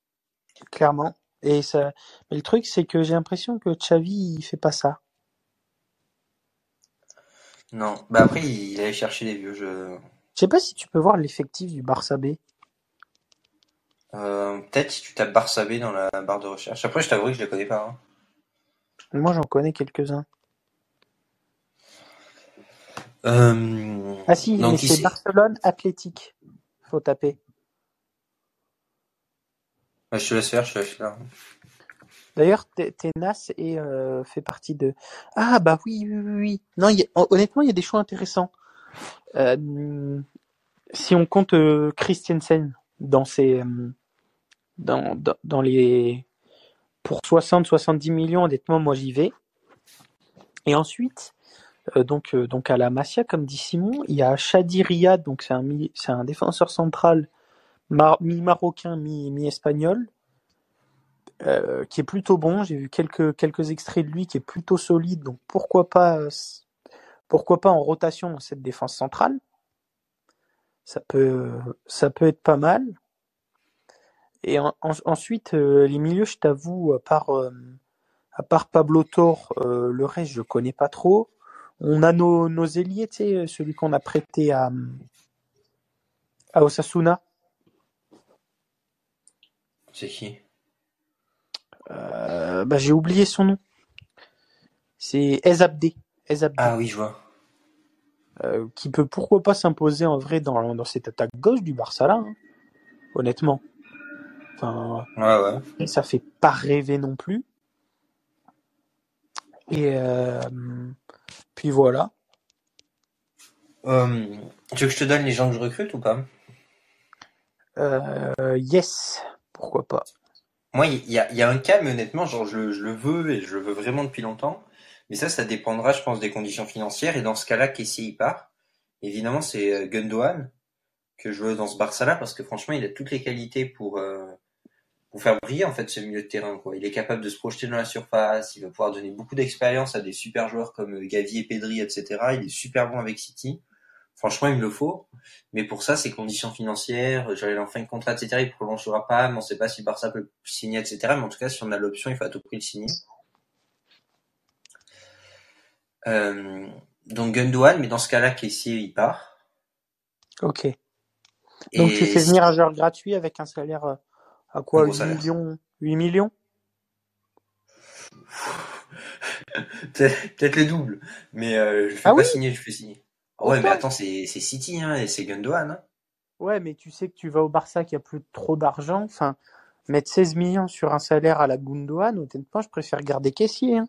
Clairement. Et ça... Mais le truc, c'est que j'ai l'impression que Xavi, il fait pas ça. Non, bah après, il allait chercher des vieux. Je... Je sais pas si tu peux voir l'effectif du Barça B. Euh, peut-être si tu tapes Barça B dans la barre de recherche. Après, je t'avoue que je les connais pas. hein. Moi, j'en connais quelques-uns. Euh, Ah si, c'est Barcelone Athlétique. Faut taper. Je te laisse faire, je te laisse faire. D'ailleurs, Tenas euh, fait partie de... Ah bah oui, oui, oui. Non, hon- honnêtement, il y a des choix intéressants. Euh, si on compte euh, Christensen dans ses... euh, dans, dans, dans les... Pour 60-70 millions, honnêtement, moi j'y vais. Et ensuite, euh, donc, donc à la Masia, comme dit Simon, il y a Shadi Riyad, donc c'est un, c'est un défenseur central mi-marocain, mi- mi-espagnol, euh, qui est plutôt bon. J'ai vu quelques, quelques extraits de lui qui est plutôt solide, donc pourquoi pas, pourquoi pas en rotation cette défense centrale? Ça peut, ça peut être pas mal. Et en- en- ensuite, euh, les milieux, je t'avoue, à part, euh, Pablo Tor, le reste, je connais pas trop. On a nos, nos ailiers, tu celui qu'on a prêté à, à Osasuna. C'est qui? Euh, bah, j'ai oublié son nom. C'est. Ezabde. Ah oui, je vois. Euh, qui peut pourquoi pas s'imposer en vrai dans, dans cette attaque gauche du Barça là, hein, honnêtement. Enfin, Ouais, ouais. ça fait pas rêver non plus. Et euh, puis voilà. Euh, tu veux que je te donne les gens que je recrute ou pas? Euh, yes, pourquoi pas? Moi, il y a, y un cas, mais honnêtement, genre, je, le- veux et je le veux vraiment depuis longtemps. Mais ça, ça dépendra, je pense, des conditions financières. Et dans ce cas-là, Kessie il part. Évidemment, c'est euh, Gundogan que je veux dans ce Barça-là parce que franchement, il a toutes les qualités pour euh, faire briller en fait ce milieu de terrain. Il est capable de se projeter dans la surface, il va pouvoir donner beaucoup d'expérience à des super joueurs comme Gavi et Pedri, etc. Il est super bon avec City. Franchement, il me le faut. Mais pour ça, c'est conditions financières, j'allais en fin de contrat, etc. Il prolongera pas, mais on sait pas si Barça peut signer, etc. Mais en tout cas, si on a l'option, il faut à tout prix le signer. Euh, donc Gundogan, mais dans ce cas-là, Kessier, il part. Ok. Donc tu fais venir un joueur gratuit avec un salaire euh, à quoi 8 millions? 8 millions? Peut-être le double. Mais euh, je fais ah pas signer, je fais signer. Ouais, mais attends, c'est City hein, et c'est Gundogan. Hein. Ouais, mais tu sais que tu vas au Barça qui a plus trop d'argent. Enfin, mettre 16 millions sur un salaire à la Gundogan, honnêtement, je préfère garder caissier. Hein.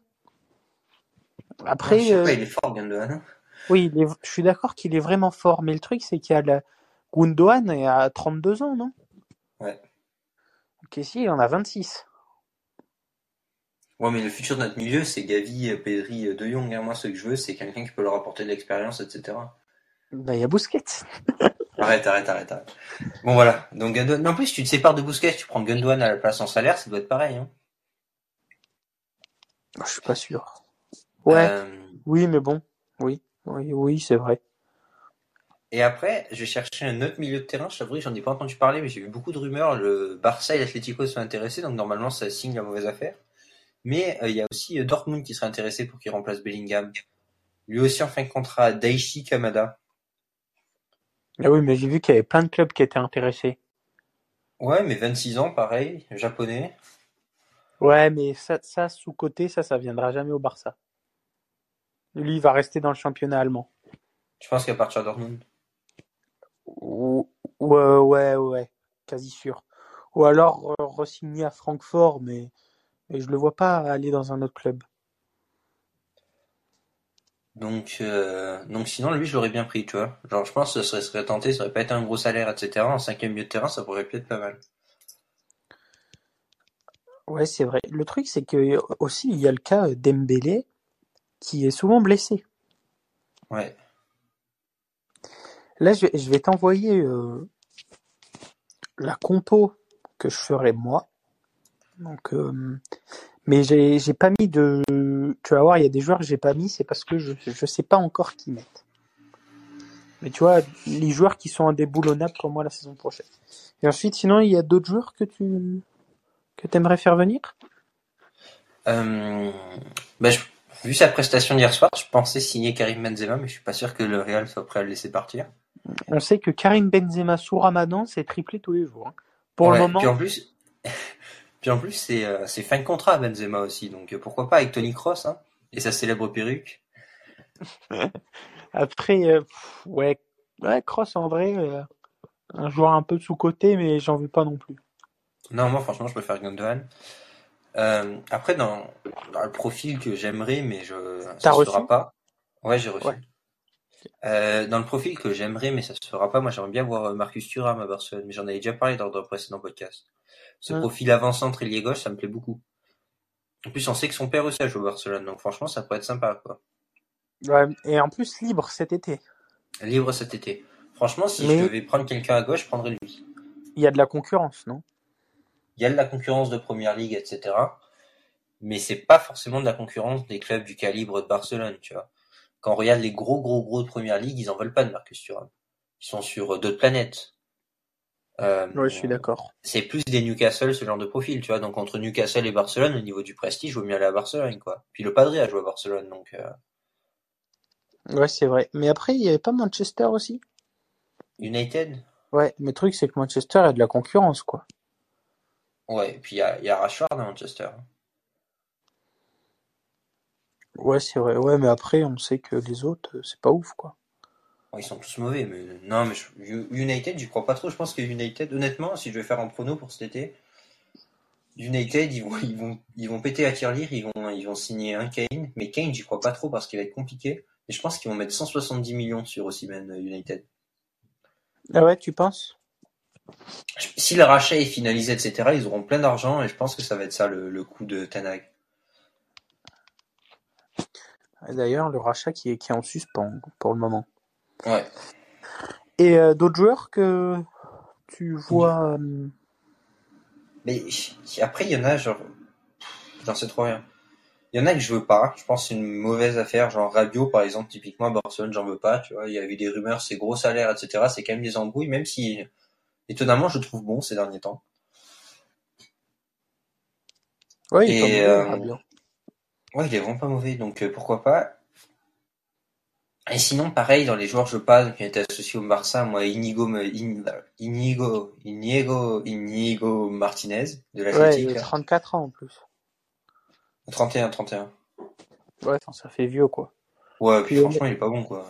Après, je sais pas, euh, il est fort Gundogan. Hein. Oui, je suis d'accord qu'il est vraiment fort, mais le truc c'est qu'il y a la Gundogan est à 32 ans, non? Ouais. Kessie, il en a 26. Ouais, mais le futur de notre milieu, c'est Gavi, Pedri, De Jong. Hein. Moi, ce que je veux, c'est quelqu'un qui peut leur apporter de l'expérience, etc. Bah, il y a Busquets. arrête, arrête, arrête, arrête. Bon, voilà. Donc, Gundogan. en plus, si tu te sépares de Busquets, tu prends Gundogan à la place en salaire, ça doit être pareil. Hein. Je suis pas sûr. Ouais. Euh, oui, mais bon. Oui. Oui, oui, c'est vrai. Et après, je cherchais un autre milieu de terrain. Je t'avoue, j'en ai pas entendu parler, mais j'ai vu beaucoup de rumeurs. Le Barça et l'Atlético sont intéressés, donc normalement, ça signe la mauvaise affaire. Mais euh, il y a aussi euh, Dortmund qui serait intéressé pour qu'il remplace Bellingham. Lui aussi en fin de contrat, Daichi Kamada. Ah oui, mais j'ai vu qu'il y avait plein de clubs qui étaient intéressés. Ouais, mais 26 ans, pareil, japonais. Ouais, mais ça, ça sous-côté, ça, ça viendra jamais au Barça. Lui, il va rester dans le championnat allemand. Tu penses qu'il va partir à Dortmund? Ouais, ouais, ouais, quasi sûr. Ou alors euh, re-signer à Francfort, mais, mais je le vois pas aller dans un autre club. Donc, euh, donc sinon, lui, je l'aurais bien pris, tu vois. Genre, je pense que ce serait, tenté, ça aurait pas été un gros salaire, etc. En cinquième milieu de terrain, ça pourrait être pas mal. Ouais, c'est vrai. Le truc, c'est que aussi, il y a le cas d'Embélé, qui est souvent blessé. Ouais. Là, je, vais t'envoyer euh, la compo que je ferai moi. Donc, euh, mais j'ai, j'ai pas mis de. Tu vas voir, il y a des joueurs que j'ai pas mis, c'est parce que je, je sais pas encore qui mettre. Mais tu vois, les joueurs qui sont indéboulonnables pour moi la saison prochaine. Et ensuite, sinon, il y a d'autres joueurs que tu que aimerais faire venir? Euh, bah, Vu sa prestation d'hier soir, je pensais signer Karim Benzema, mais je suis pas sûr que le Real soit prêt à le laisser partir. On sait que Karim Benzema sous Ramadan, c'est triplé tous les jours. Hein. Pour le moment. Puis en plus, puis en plus c'est euh, c'est fin de contrat Benzema aussi, donc euh, pourquoi pas avec Tony Cross hein, et sa célèbre perruque. Après, euh, ouais, ouais, Cross en vrai, un joueur un peu sous côté, mais j'en veux pas non plus. Non, moi franchement, je préfère Gundogan. après, dans, le profil que j'aimerais, mais je ça se fera pas. Ouais, j'ai reçu. Euh, dans le profil que j'aimerais, mais ça se fera pas, moi j'aimerais bien voir Marcus Thuram à Barcelone, mais j'en avais déjà parlé dans un précédent podcast. Ce profil avant-centre lié gauche, ça me plaît beaucoup. En plus, on sait que son père aussi a joué au Barcelone, donc franchement, ça pourrait être sympa, quoi. Ouais, et en plus, libre cet été. Libre cet été. Franchement, si je devais prendre quelqu'un à gauche, je prendrais lui. Il y a de la concurrence, non? Il y a de la concurrence de Première Ligue, etc. Mais c'est pas forcément de la concurrence des clubs du calibre de Barcelone, tu vois quand on regarde les gros gros gros de première ligue, ils en veulent pas de Marcus Thuram. Ils sont sur euh, d'autres planètes. Euh, oui, je suis d'accord. C'est plus des Newcastle, ce genre de profil, tu vois. Donc entre Newcastle et Barcelone, au niveau du prestige, vaut mieux aller à Barcelone, quoi. Puis le Padre a joué à Barcelone, donc. Euh... Ouais, c'est vrai. Mais après, il y avait pas Manchester aussi? United? Ouais, mais le truc c'est que Manchester a de la concurrence, quoi. Ouais, et puis il y a, y a Rashford à Manchester. Ouais, c'est vrai. Ouais, mais après, on sait que les autres, c'est pas ouf, quoi. Ils sont tous mauvais, mais non, mais United, j'y crois pas trop. Je pense que United, honnêtement, si je vais faire un prono pour cet été, United, ils vont, ils vont, ils vont péter à tirelire, ils vont, ils vont signer un Kane, mais Kane, j'y crois pas trop parce qu'il va être compliqué. Et je pense qu'ils vont mettre 170 millions sur Osimhen United. Ah ouais, tu penses? Si le rachat est finalisé, etc., ils auront plein d'argent et je pense que ça va être ça le, le coup de Tanag. D'ailleurs, le rachat qui est, qui est en suspens pour le moment. Ouais. Et euh, d'autres joueurs que tu vois. Euh, Mais après, il y en a, genre, j'en sais trop rien. Il y en a que je veux pas. Je pense que c'est une mauvaise affaire. Genre Rabiot, par exemple, typiquement à Barcelone, j'en veux pas. Tu vois, il y avait des rumeurs, c'est gros salaire, etc. C'est quand même des embrouilles, même si, étonnamment, je le trouve bon ces derniers temps. Ouais, il est Et, euh. Ouais, il est vraiment pas mauvais, donc euh, pourquoi pas. Et sinon, pareil, dans les joueurs je parle qui étaient associés au Barça, moi, Inigo, Inigo, Inigo, Inigo Martinez, de Ouais, l'Athletic, il a là. 34 ans en plus. 31, 31. Ouais, ça fait vieux quoi. Ouais, puis Puis, franchement, il est pas bon, quoi.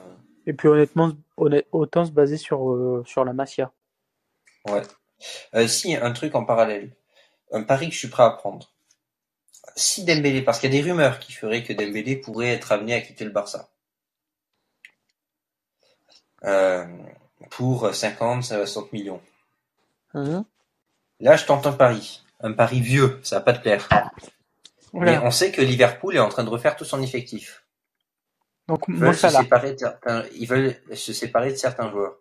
Et puis honnêtement, honnêt- autant se baser sur, euh, sur la Masia. Ouais. Euh, si, un truc en parallèle. Un pari que je suis prêt à prendre. Si Dembélé, parce qu'il y a des rumeurs qui feraient que Dembélé pourrait être amené à quitter le Barça. Euh, pour 50, 60 millions. Hein? Là, je tente un pari. Un pari vieux, ça va pas te plaire. Mais on sait que Liverpool est en train de refaire tout son effectif. Donc Ils veulent, se séparer de certains, ils veulent se séparer de certains joueurs.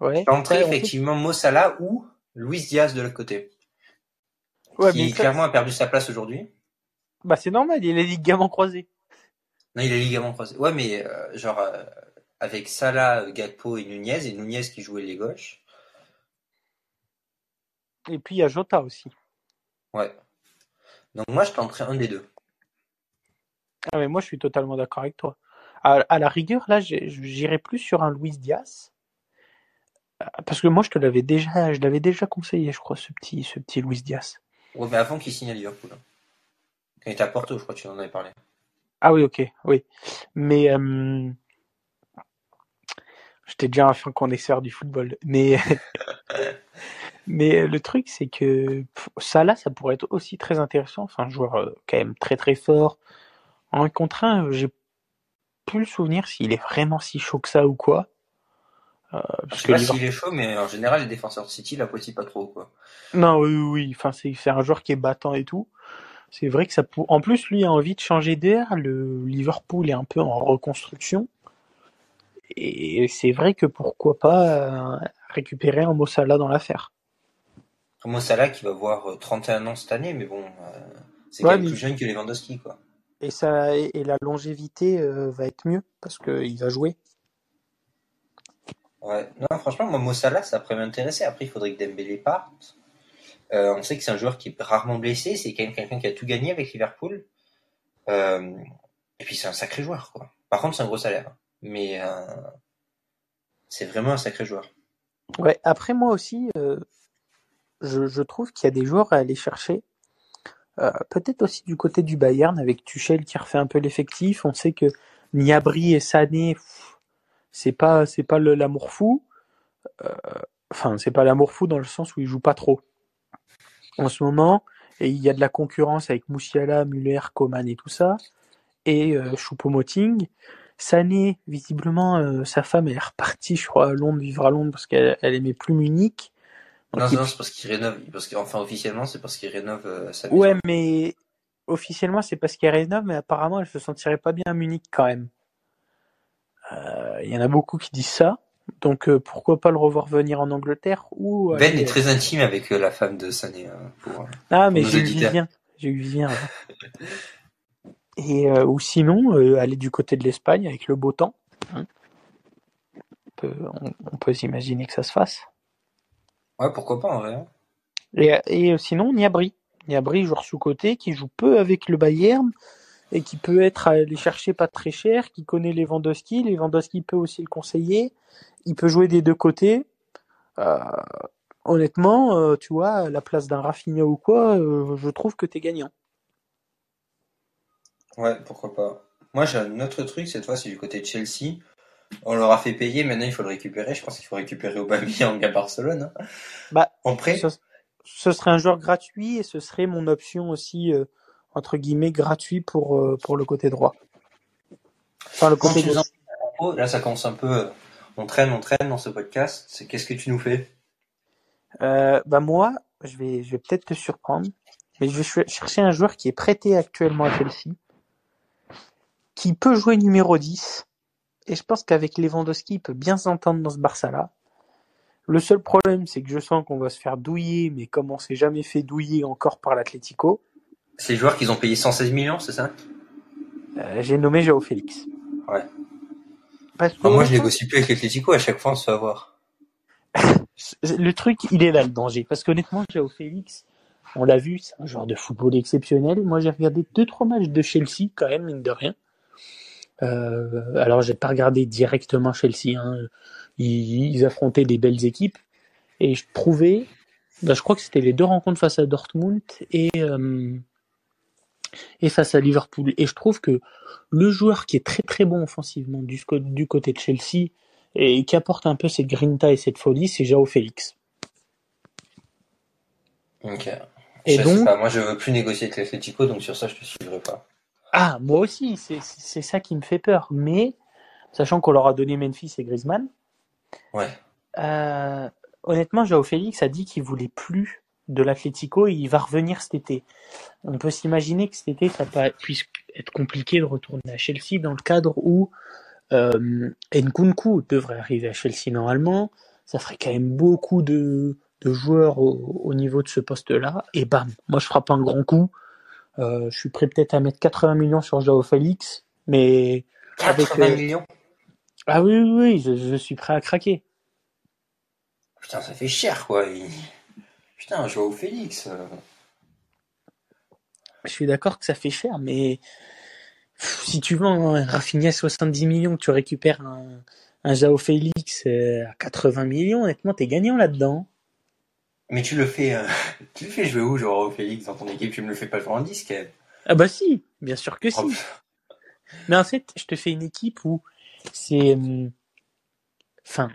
Ouais. Tenter effectivement Mo Salah ou Luis Diaz de l'autre côté. ouais, qui mais ça- clairement a perdu sa place aujourd'hui. bah, c'est normal, il a les ligaments croisés. Non, il a les ligaments croisés. Ouais, mais euh, genre euh, avec Salah, Gakpo et Nunez, et Nunez qui jouait les gauches. Et puis il y a Jota aussi. Ouais. Donc moi, je tenterais un des deux. Ah, mais moi je suis totalement d'accord avec toi. À, à la rigueur, là, j'irais plus sur un Luis Diaz. Euh, Parce que moi, je te l'avais déjà, je l'avais déjà conseillé, je crois, ce petit, ce petit Luis Diaz. Ouais, mais avant qu'il signe à Liverpool. hein. Quand il était à Porto, je crois que tu en avais parlé. Ah oui, ok, oui. Mais euh, j'étais déjà un fin connaisseur du football. Mais mais le truc, c'est que pff, Salah, ça pourrait être aussi très intéressant. Enfin, un joueur euh, quand même très très fort. En un contre un, euh, j'ai plus le souvenir s'il est vraiment si chaud que ça ou quoi. Euh, Je parce sais que pas s'il est chaud, mais en général, les défenseurs de City l'apprécient pas trop, quoi. Non, oui, oui, oui. Enfin, c'est c'est un joueur qui est battant et tout. C'est vrai que ça pour... En plus, lui a envie de changer d'air. Le Liverpool est un peu en reconstruction. Et c'est vrai que pourquoi pas euh, récupérer un Mo Salah dans l'affaire. Mo Salah qui va avoir euh, 31 ans cette année, mais bon, euh, c'est Ouais, quand même mais- plus jeune que Lewandowski, quoi. Et ça et la longévité euh, va être mieux parce qu'il va jouer. Ouais. Non, franchement, moi, Mo Salah, ça pourrait m'intéresser. Après, il faudrait que Dembélé parte. Euh, on sait que c'est un joueur qui est rarement blessé. C'est quand même quelqu'un qui a tout gagné avec Liverpool. Euh, et puis, c'est un sacré joueur, quoi. Par contre, c'est un gros salaire. Mais euh, c'est vraiment un sacré joueur. Ouais. Après moi aussi, euh, je, trouve qu'il y a des joueurs à aller chercher. Euh, Peut-être aussi du côté du Bayern avec Tuchel qui refait un peu l'effectif. On sait que Niabri et Sané, c'est pas c'est pas l'amour fou. Enfin, c'est pas l'amour fou dans le sens où ils jouent pas trop en ce moment. Et il y a de la concurrence avec Moussiala, Muller, Coman et tout ça. Et euh, Choupo-Moting. Sané, visiblement, euh, sa femme elle est repartie, je crois, à Londres, vivre à Londres parce qu'elle elle aimait plus Munich. Donc, Non, il- non, c'est parce qu'il rénove. Parce qu'enfin, officiellement, c'est parce qu'il rénove euh, sa maison. Ouais, mais officiellement, c'est parce qu'elle rénove, mais apparemment, elle se sentirait pas bien à Munich quand même. Euh, Il y en a beaucoup qui disent ça. Donc, euh, pourquoi pas le revoir venir en Angleterre ou Ben est très intime avec la femme de Sané. hein, pour, Ah, mais j'ai eu. Vivien. J'ai eu Vivien. Et euh, ou sinon, euh, aller du côté de l'Espagne avec le beau temps. hein. On peut, on, on peut s'imaginer que ça se fasse. Ouais, pourquoi pas en vrai. hein. Et, et euh, sinon, Niabri. Niabri, joueur sous-côté, qui joue peu avec le Bayern et qui peut être allé chercher pas très cher, qui connaît Lewandowski. Lewandowski peut aussi le conseiller. Il peut jouer des deux côtés. Euh, honnêtement, tu vois, à la place d'un Rafinha ou quoi, je trouve que t'es gagnant. Ouais, pourquoi pas. Moi, j'ai un autre truc, cette fois, c'est du côté de Chelsea. On leur a fait payer, maintenant il faut le récupérer. Je pense qu'il faut récupérer Aubameyang à Barcelone. hein. Bah, En prêt ce, ce serait un joueur gratuit et ce serait mon option aussi, euh, entre guillemets, gratuit pour, euh, pour le côté droit. Enfin, le Quand côté tu en- Là, ça commence un peu. euh, On traîne, on traîne dans ce podcast. C'est qu'est-ce que tu nous fais? Euh, bah moi, je vais, je vais peut-être te surprendre, mais je vais ch- chercher un joueur qui est prêté actuellement à Chelsea, qui peut jouer numéro 10, et je pense qu'avec Lewandowski, il peut bien s'entendre dans ce Barça-là. Le seul problème, c'est que je sens qu'on va se faire douiller, mais comme on s'est jamais fait douiller encore par l'Atlético, C'est les joueurs qu'ils ont payé 116 millions, c'est ça? Euh, j'ai nommé Joao Félix. Ouais. Parce que Enfin, Moi, je négocie plus avec l'Atletico, à chaque fois, on se fait avoir. le truc, il est là le danger. Parce qu'honnêtement, Joao Félix, on l'a vu, c'est un joueur de football exceptionnel. Moi, j'ai regardé deux trois matchs de Chelsea quand même, mine de rien. Euh, alors, j'ai pas regardé directement Chelsea. Hein. Ils, ils affrontaient des belles équipes et je trouvais, bah, je crois que c'était les deux rencontres face à Dortmund et euh, et face à Liverpool. Et je trouve que le joueur qui est très très bon offensivement du, côté de Chelsea et qui apporte un peu cette grinta et cette folie, c'est Joao Félix. Ok. Et je donc- sais pas, moi, je veux plus négocier avec l'Atletico, donc sur ça, je te suivrai pas. Ah, moi aussi, c'est ça qui me fait peur. Mais sachant qu'on leur a donné Memphis et Griezmann, Ouais. Euh, honnêtement, Joao Félix a dit qu'il voulait plus de l'Atlético et il va revenir cet été. On peut s'imaginer que cet été, ça puisse être compliqué de retourner à Chelsea dans le cadre où euh, Nkunku devrait arriver à Chelsea normalement. Ça ferait quand même beaucoup de, de joueurs au, au niveau de ce poste-là. Et bam, moi je frappe un grand coup. Euh, je suis prêt peut-être à mettre 80 millions sur Joao Félix, mais Avec, 80 euh, millions? Ah oui, oui, oui, je, je suis prêt à craquer. Putain, ça fait cher, quoi. Il- Putain, Joao Félix. euh. Je suis d'accord que ça fait cher, mais pff, si tu vends un Rafinha à 70 millions, tu récupères un, un Jao Félix à 80 millions, honnêtement, t'es gagnant là-dedans. Mais tu le fais, euh, tu le fais jouer où, Joao Félix, dans ton équipe? Tu me le fais pas jouer en disque Ah bah si, bien sûr que si. Oh, Mais en fait, je te fais une équipe où c'est... hum, Enfin,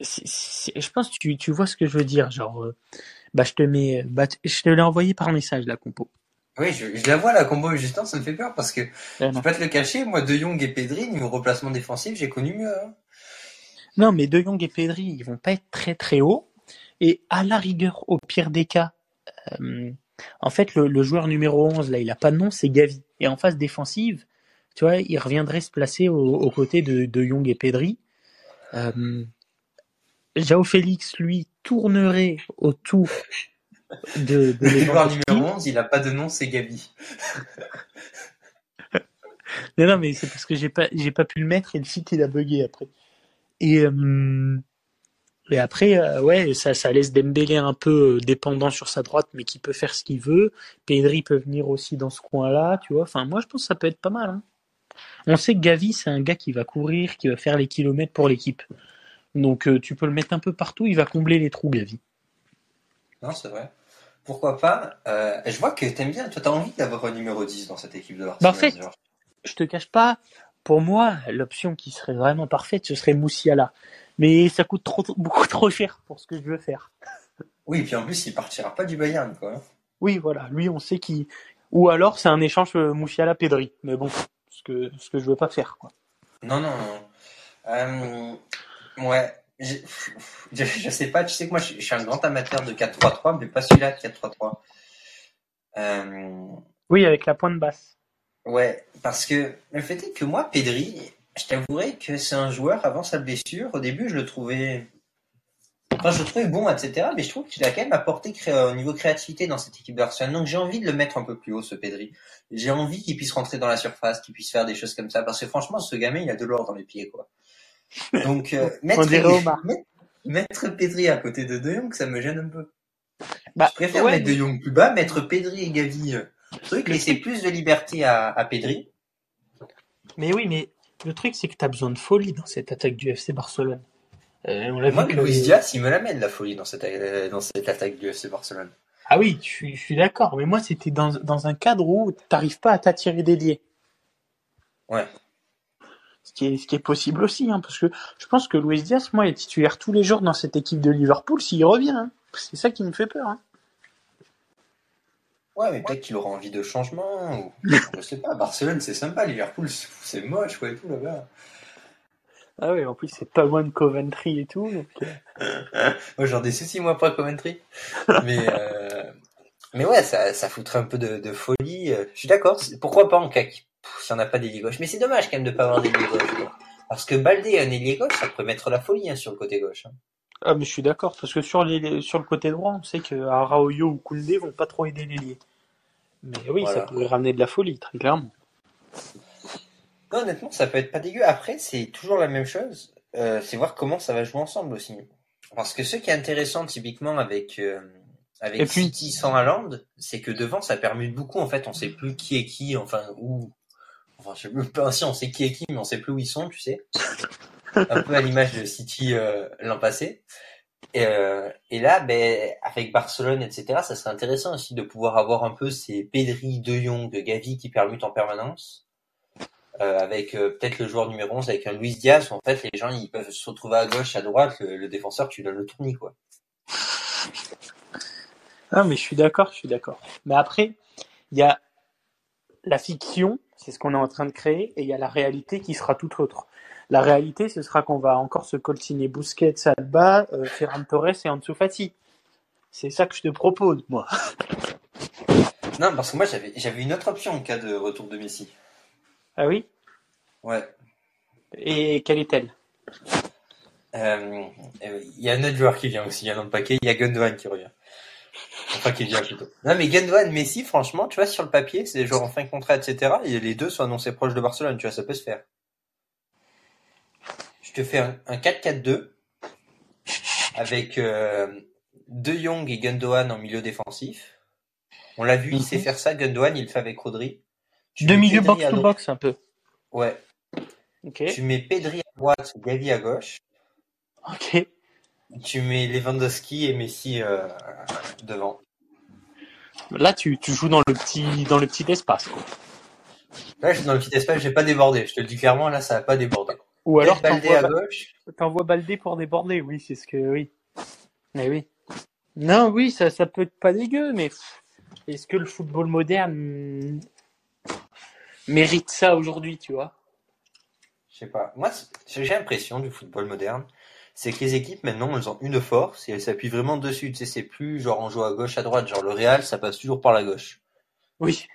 je pense que tu, tu vois ce que je veux dire. Genre, euh, bah je te mets... Bah, je te l'ai envoyé par message, la compo. Oui, je, je la vois, la combo Justin, ça me fait peur parce que, Euh, je vais pas te le cacher, moi, De Jong et Pedri, niveau replacement défensif, j'ai connu mieux. hein. Non, mais De Jong et Pedri, ils vont pas être très très hauts. Et à la rigueur, au pire des cas, euh, en fait, le, le joueur numéro 11, là, il a pas de nom, c'est Gavi. Et en phase défensive, tu vois, il reviendrait se placer au- aux côtés de, de Jong et Pedri. Euh, Jao Félix, lui, tournerait autour de, de Le joueur numéro 11, il a pas de nom, c'est. Non, non, mais c'est parce que j'ai pas, j'ai pas pu le mettre et le site il a bugué après. Et, euh, et après, euh, ouais, ça, ça laisse Dembélé un peu euh, dépendant sur sa droite, mais qui peut faire ce qu'il veut. Pedri peut venir aussi dans ce coin-là, tu vois. Enfin, moi, je pense que ça peut être pas mal. hein. On sait que Gavi, c'est un gars qui va courir, qui va faire les kilomètres pour l'équipe. Donc, euh, tu peux le mettre un peu partout, il va combler les trous, Gavi. Non, c'est vrai. Pourquoi pas euh, Je vois que t'aimes bien, toi, t'as envie d'avoir un numéro 10 dans cette équipe de Barcelone. Bah, en fait, genre. je te cache pas, pour moi, l'option qui serait vraiment parfaite, ce serait Moussiala. Mais ça coûte trop, beaucoup trop cher pour ce que je veux faire. Oui, puis en plus, il partira pas du Bayern, quoi. Oui, voilà, lui, on sait qui. Ou alors, c'est un échange euh, Moussiala-Pedri. Mais bon, ce que, ce que je veux pas faire, quoi. Non, non, non. Euh, ouais. Je, je, je sais pas, tu sais que moi, je, je suis un grand amateur de 4-3-3, mais pas celui-là de 4-3-3. Euh, Oui, avec la pointe basse. ouais, parce que le fait est que moi, Pedri, je t'avouerai que c'est un joueur, avant sa blessure, au début, je le trouvais... Enfin, je le trouvais bon, etc. Mais je trouve qu'il a quand même apporté cré- au niveau créativité dans cette équipe Barcelone. Donc j'ai envie de le mettre un peu plus haut, ce Pedri. J'ai envie qu'il puisse rentrer dans la surface, qu'il puisse faire des choses comme ça. Parce que franchement, ce gamin, il a de l'or dans les pieds, quoi. Donc, euh, mettre, mettre, mettre Pedri à côté de De Jong, ça me gêne un peu. Bah, Je préfère ouais, mettre De Jong plus bas, mettre Pedri et Gavi. euh, truc, laisser plus de liberté à, à Pedri. mais oui, mais le truc, c'est que tu as besoin de folie dans cette attaque du FC Barcelone. Euh, on l'a Moi, vu que- Luis Diaz, il me l'amène la folie dans cette, euh, dans cette attaque du FC Barcelone. Ah oui, je suis, je suis d'accord. Mais moi, c'était dans, dans un cadre où t'arrives pas à t'attirer. Ouais. Ce qui est, ce qui est possible aussi, hein, parce que je pense que Luis Diaz, moi, est titulaire tous les jours dans cette équipe de Liverpool s'il revient. hein. C'est ça qui me fait peur. hein. Ouais, mais peut-être qu'il aura envie de changement. Ou... je sais pas, Barcelone, c'est sympa. Liverpool, c'est moche, quoi, et tout, là-bas. Ah oui, en plus, c'est pas loin de Coventry et tout. donc, euh, Moi, j'en ai des soucis, moi, pas Coventry. Mais, euh... mais ouais, ça, ça foutrait un peu de, de folie. euh, Je suis d'accord. Pourquoi pas en cac Si on n'a pas d'ailier gauche. Mais c'est dommage, quand même, de pas avoir d'ailier gauche. quoi. Parce que Baldé, un ailier gauche, ça pourrait mettre la folie hein, sur le côté gauche. hein. Ah, mais je suis d'accord, parce que sur, les, sur le côté droit, on sait que Araoyo ou Koundé vont pas trop aider l'ailier. Mais oui, ça pourrait ramener de la folie, très clairement. Non, honnêtement, ça peut être pas dégueu. Après, c'est toujours la même chose. Euh, c'est voir comment ça va jouer ensemble aussi. Parce que ce qui est intéressant, typiquement, avec, euh, avec Et puis- City sans Haaland, c'est que devant, ça permute beaucoup. En fait, on sait plus qui est qui, enfin, où. Enfin, je sais pas si on sait qui est qui, mais on sait plus où ils sont, tu sais. Un peu à l'image de City euh, l'an passé. Et, euh, et là, ben, avec Barcelone, etc., ça serait intéressant aussi de pouvoir avoir un peu ces Pedri, De Jong, Gavi qui permutent en permanence. Euh, avec euh, peut-être le joueur numéro 11 avec un Luis Diaz où en fait les gens ils peuvent se retrouver à gauche à droite le, le défenseur tu donnes le tournis quoi Ah, mais je suis d'accord, je suis d'accord. Mais après, il y a la fiction, c'est ce qu'on est en train de créer, et il y a la réalité qui sera tout autre. La réalité, ce sera qu'on va encore se coltiner Busquets, Alba, euh, Ferran Torres et Ansu Fati. C'est ça que je te propose, moi. non parce que moi j'avais j'avais une autre option en cas de retour de Messi. Ah oui? Ouais. Et quelle est-elle? Euh, euh, il y a un autre joueur qui vient aussi il y a dans le paquet il y a Gundogan qui revient. Enfin qui vient plutôt. Non mais Gundogan Messi franchement tu vois sur le papier c'est des joueurs en fin de contrat etc et les deux sont annoncés proches de Barcelone tu vois ça peut se faire je te fais un, un 4-4-2 avec euh, De Jong et Gundogan en milieu défensif on l'a vu il Mhm. sait faire ça Gundogan il le fait avec Rodri Tu Pedri à box-to-box, un peu. ouais tu mets Pedri à droite Gavi à gauche Ok. Tu mets Lewandowski et Messi euh, devant. Là, tu, tu joues dans le petit, dans le petit espace, quoi. Là, je suis dans le petit espace, j'ai pas débordé. Je te le dis clairement, là, ça va pas déborder. Ou alors, Baldé t'envoies à Ba- gauche. t'envoies Baldé pour déborder, oui, c'est ce que, oui. Mais oui. Non, oui, ça, ça peut être pas dégueu, mais est-ce que le football moderne mérite ça aujourd'hui, tu vois? Je sais pas. Moi, j'ai l'impression du football moderne, c'est que les équipes maintenant, elles ont une force et elles s'appuient vraiment dessus. Tu sais, c'est plus genre on joue à gauche, à droite. Genre le Real, ça passe toujours par la gauche. Oui.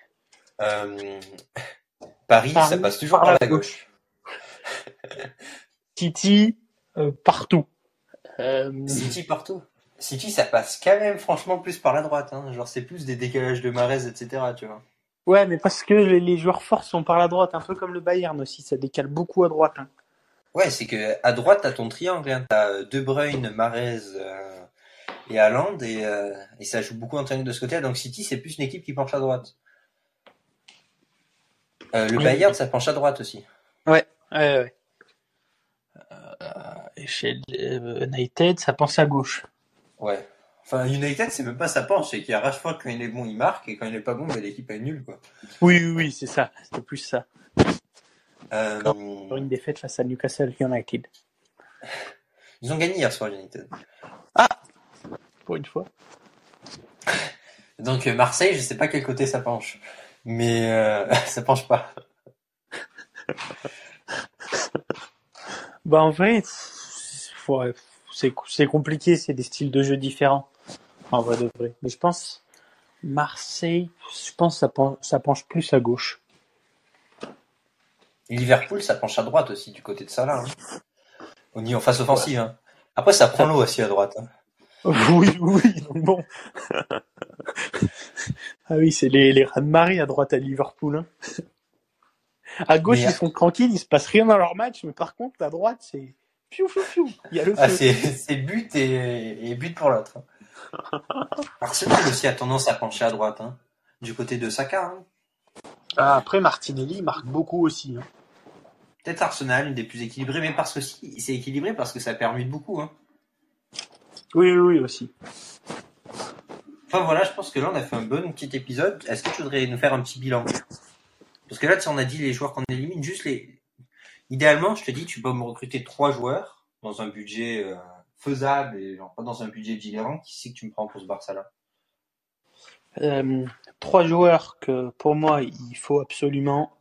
Euh, Paris, Paris, ça passe toujours par, la gauche. City, euh, partout. Euh, City partout. City, ça passe quand même franchement plus par la droite. Hein. Genre c'est plus des décalages de Marez, etc. Tu vois. ouais, mais parce que les, joueurs forts sont par la droite, un peu comme le Bayern aussi, ça décale beaucoup à droite. hein. Ouais, c'est que à droite t'as ton triangle, hein. t'as euh, De Bruyne, Mahrez euh, et Haaland et, euh, et ça joue beaucoup en triangle de ce côté-là. Donc City c'est plus une équipe qui penche à droite. Euh, le Oui. Bayern ça penche à droite aussi. Ouais, ouais, ouais. Et chez euh, United, ça pense à gauche. Ouais. Enfin United c'est même pas sa penche, c'est qu'il y a Rashford quand il est bon il marque et quand il est pas bon bah, l'équipe est nulle quoi. Oui, oui, oui, c'est ça. C'était plus ça. Euh, Pour une défaite face à Newcastle United. ils ont gagné hier soir United. Pour une fois. Donc euh, Marseille je sais pas quel côté ça penche, mais euh, ça penche pas. Bah, en vrai, ouais, c'est c'est compliqué, c'est des styles de jeu différents. En vrai de vrai. Mais je pense, Marseille, je pense que ça penche, ça penche plus à gauche. Et Liverpool, ça penche à droite aussi, du côté de Salah. Hein. Au niveau en face offensive. Hein. Après, ça prend l'eau aussi à droite. Hein. Oui, oui, donc bon. ah oui, c'est les, les raz-de-marée à droite à Liverpool. Hein. À gauche, Mais- ils sont tranquilles, il se passe rien dans leur match, mais par contre, à droite, c'est fiou, fiou, fiou. Il y a le Ah, feu. c'est c'est but et, et but pour l'autre. hein. Arsenal aussi a tendance à pencher à droite. Hein. Du côté de Saka. Hein. Ah, après, Martinelli marque beaucoup aussi. Hein. Peut-être Arsenal, une des plus équilibrées, mais parce que si, c'est équilibré parce que ça permute beaucoup. Hein. Oui, oui, oui, aussi. Enfin voilà, je pense que là on a fait un bon petit épisode. Est-ce que tu voudrais nous faire un petit bilan? Parce que là, tu sais, on a dit les joueurs qu'on élimine, juste les. Idéalement, je te dis, tu peux me recruter trois joueurs dans un budget euh, faisable et genre pas dans un budget délirant. Qui c'est que tu me prends pour ce Barça là Euh, trois joueurs que pour moi il faut absolument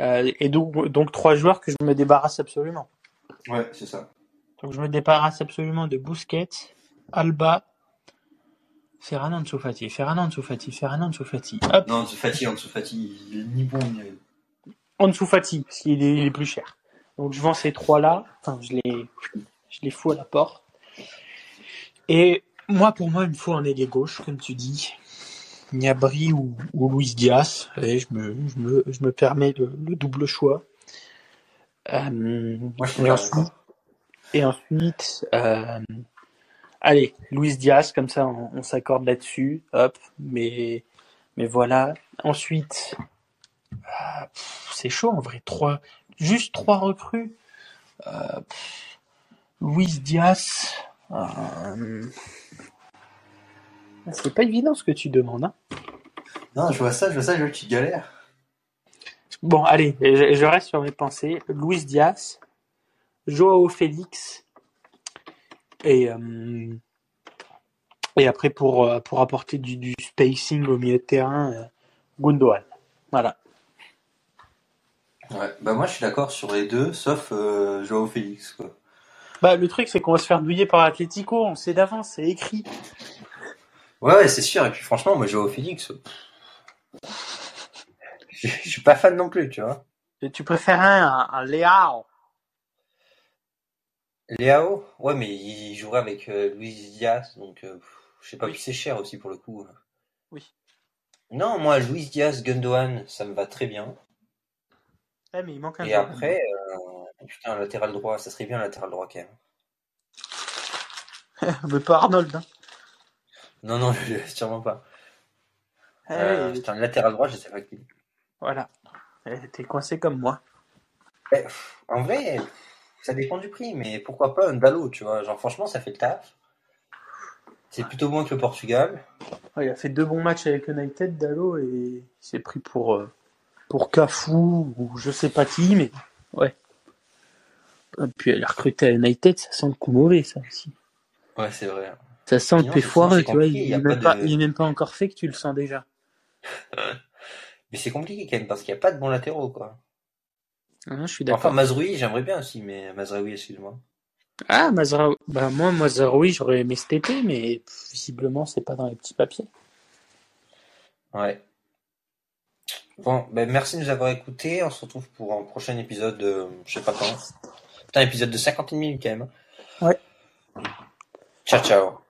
euh, et donc, donc trois joueurs que je me débarrasse absolument. Ouais, c'est ça. Donc je me débarrasse absolument de Busquets, Alba, Ferran Ansu Fati, Ferran Ansu Fati, Ferran Ansu Fati. Hop, Non, Ansu Fati, Ansu Fati, il est ni bon ni. Ansu Fati parce qu'il est, il est plus cher. Donc je vends ces trois là, enfin je les je les fous à la porte Et moi, pour moi, il me faut un ailier gauche, comme tu dis. Niabri ou, ou Luis Diaz. Et je me, je me, je me permets le, le double choix. Euh, Moi, je suis et ensuite, et ensuite euh, allez, Luis Diaz, comme ça, on, on s'accorde là-dessus. Hop, mais, mais voilà. Ensuite, ah, c'est chaud en vrai. Trois, juste trois recrues. Euh, pff, Luis Diaz. euh, c'est pas évident ce que tu demandes. Hein. Non, je vois ça, je vois ça, je vois que tu galères. Bon, allez, je, je reste sur mes pensées. Luis Diaz, Joao Félix, et, euh, et après pour, pour apporter du, du spacing au milieu de terrain, Gundogan. Voilà. Ouais, bah moi je suis d'accord sur les deux, sauf euh, Joao Félix, quoi. Bah, le truc, c'est qu'on va se faire douiller par Atletico, on sait d'avance, c'est écrit. Ouais, ouais, c'est sûr, et puis franchement, moi Joao Félix, euh, je je suis pas fan non plus, tu vois. Et tu préfères un, un Leao? Léao, ouais, mais il jouerait avec euh, Luis Diaz, donc euh, je sais pas, Oui. puis c'est cher aussi pour le coup. Oui. Non, moi Luis Diaz, Gundogan, ça me va très bien. Ouais, mais il manque un Et après, euh, putain, latéral droit, ça serait bien latéral droit quand même. mais pas Arnold. Hein. Non, non, je, sûrement pas. Eh, Euh, putain, latéral droit, je sais pas qui. voilà. Eh, T'es coincé comme moi. Eh, pff, en vrai, ça dépend du prix, mais pourquoi pas un Dalo, tu vois. Genre, franchement, ça fait le taf. C'est plutôt moins que le Portugal. Ouais, il a fait deux bons matchs avec United, Dallo, et il s'est pris pour, euh, pour Cafu ou je sais pas qui, mais ouais. Et puis elle est recrutée à United, ça sent le coup mauvais, ça aussi. Ouais, c'est vrai. Ça sent le Non, P c'est- foireux, c'est tu vois. Il y a est, même pas de- même encore fait que tu le sens déjà. Mais c'est compliqué quand même, parce qu'il n'y a pas de bons latéraux, quoi. Ah, je suis Enfin, d'accord. Mazrui, j'aimerais bien aussi, mais Mazraoui, excuse-moi. Ah, Mazraoui. Bah, moi, Mazraoui, j'aurais aimé cet été, mais visiblement, c'est pas dans les petits papiers. Ouais. Bon, ben merci de nous avoir écoutés. On se retrouve pour un prochain épisode, euh, je sais pas quand. Putain, épisode de 50 minutes quand même. Ouais. Ciao, ciao. Ciao, ciao.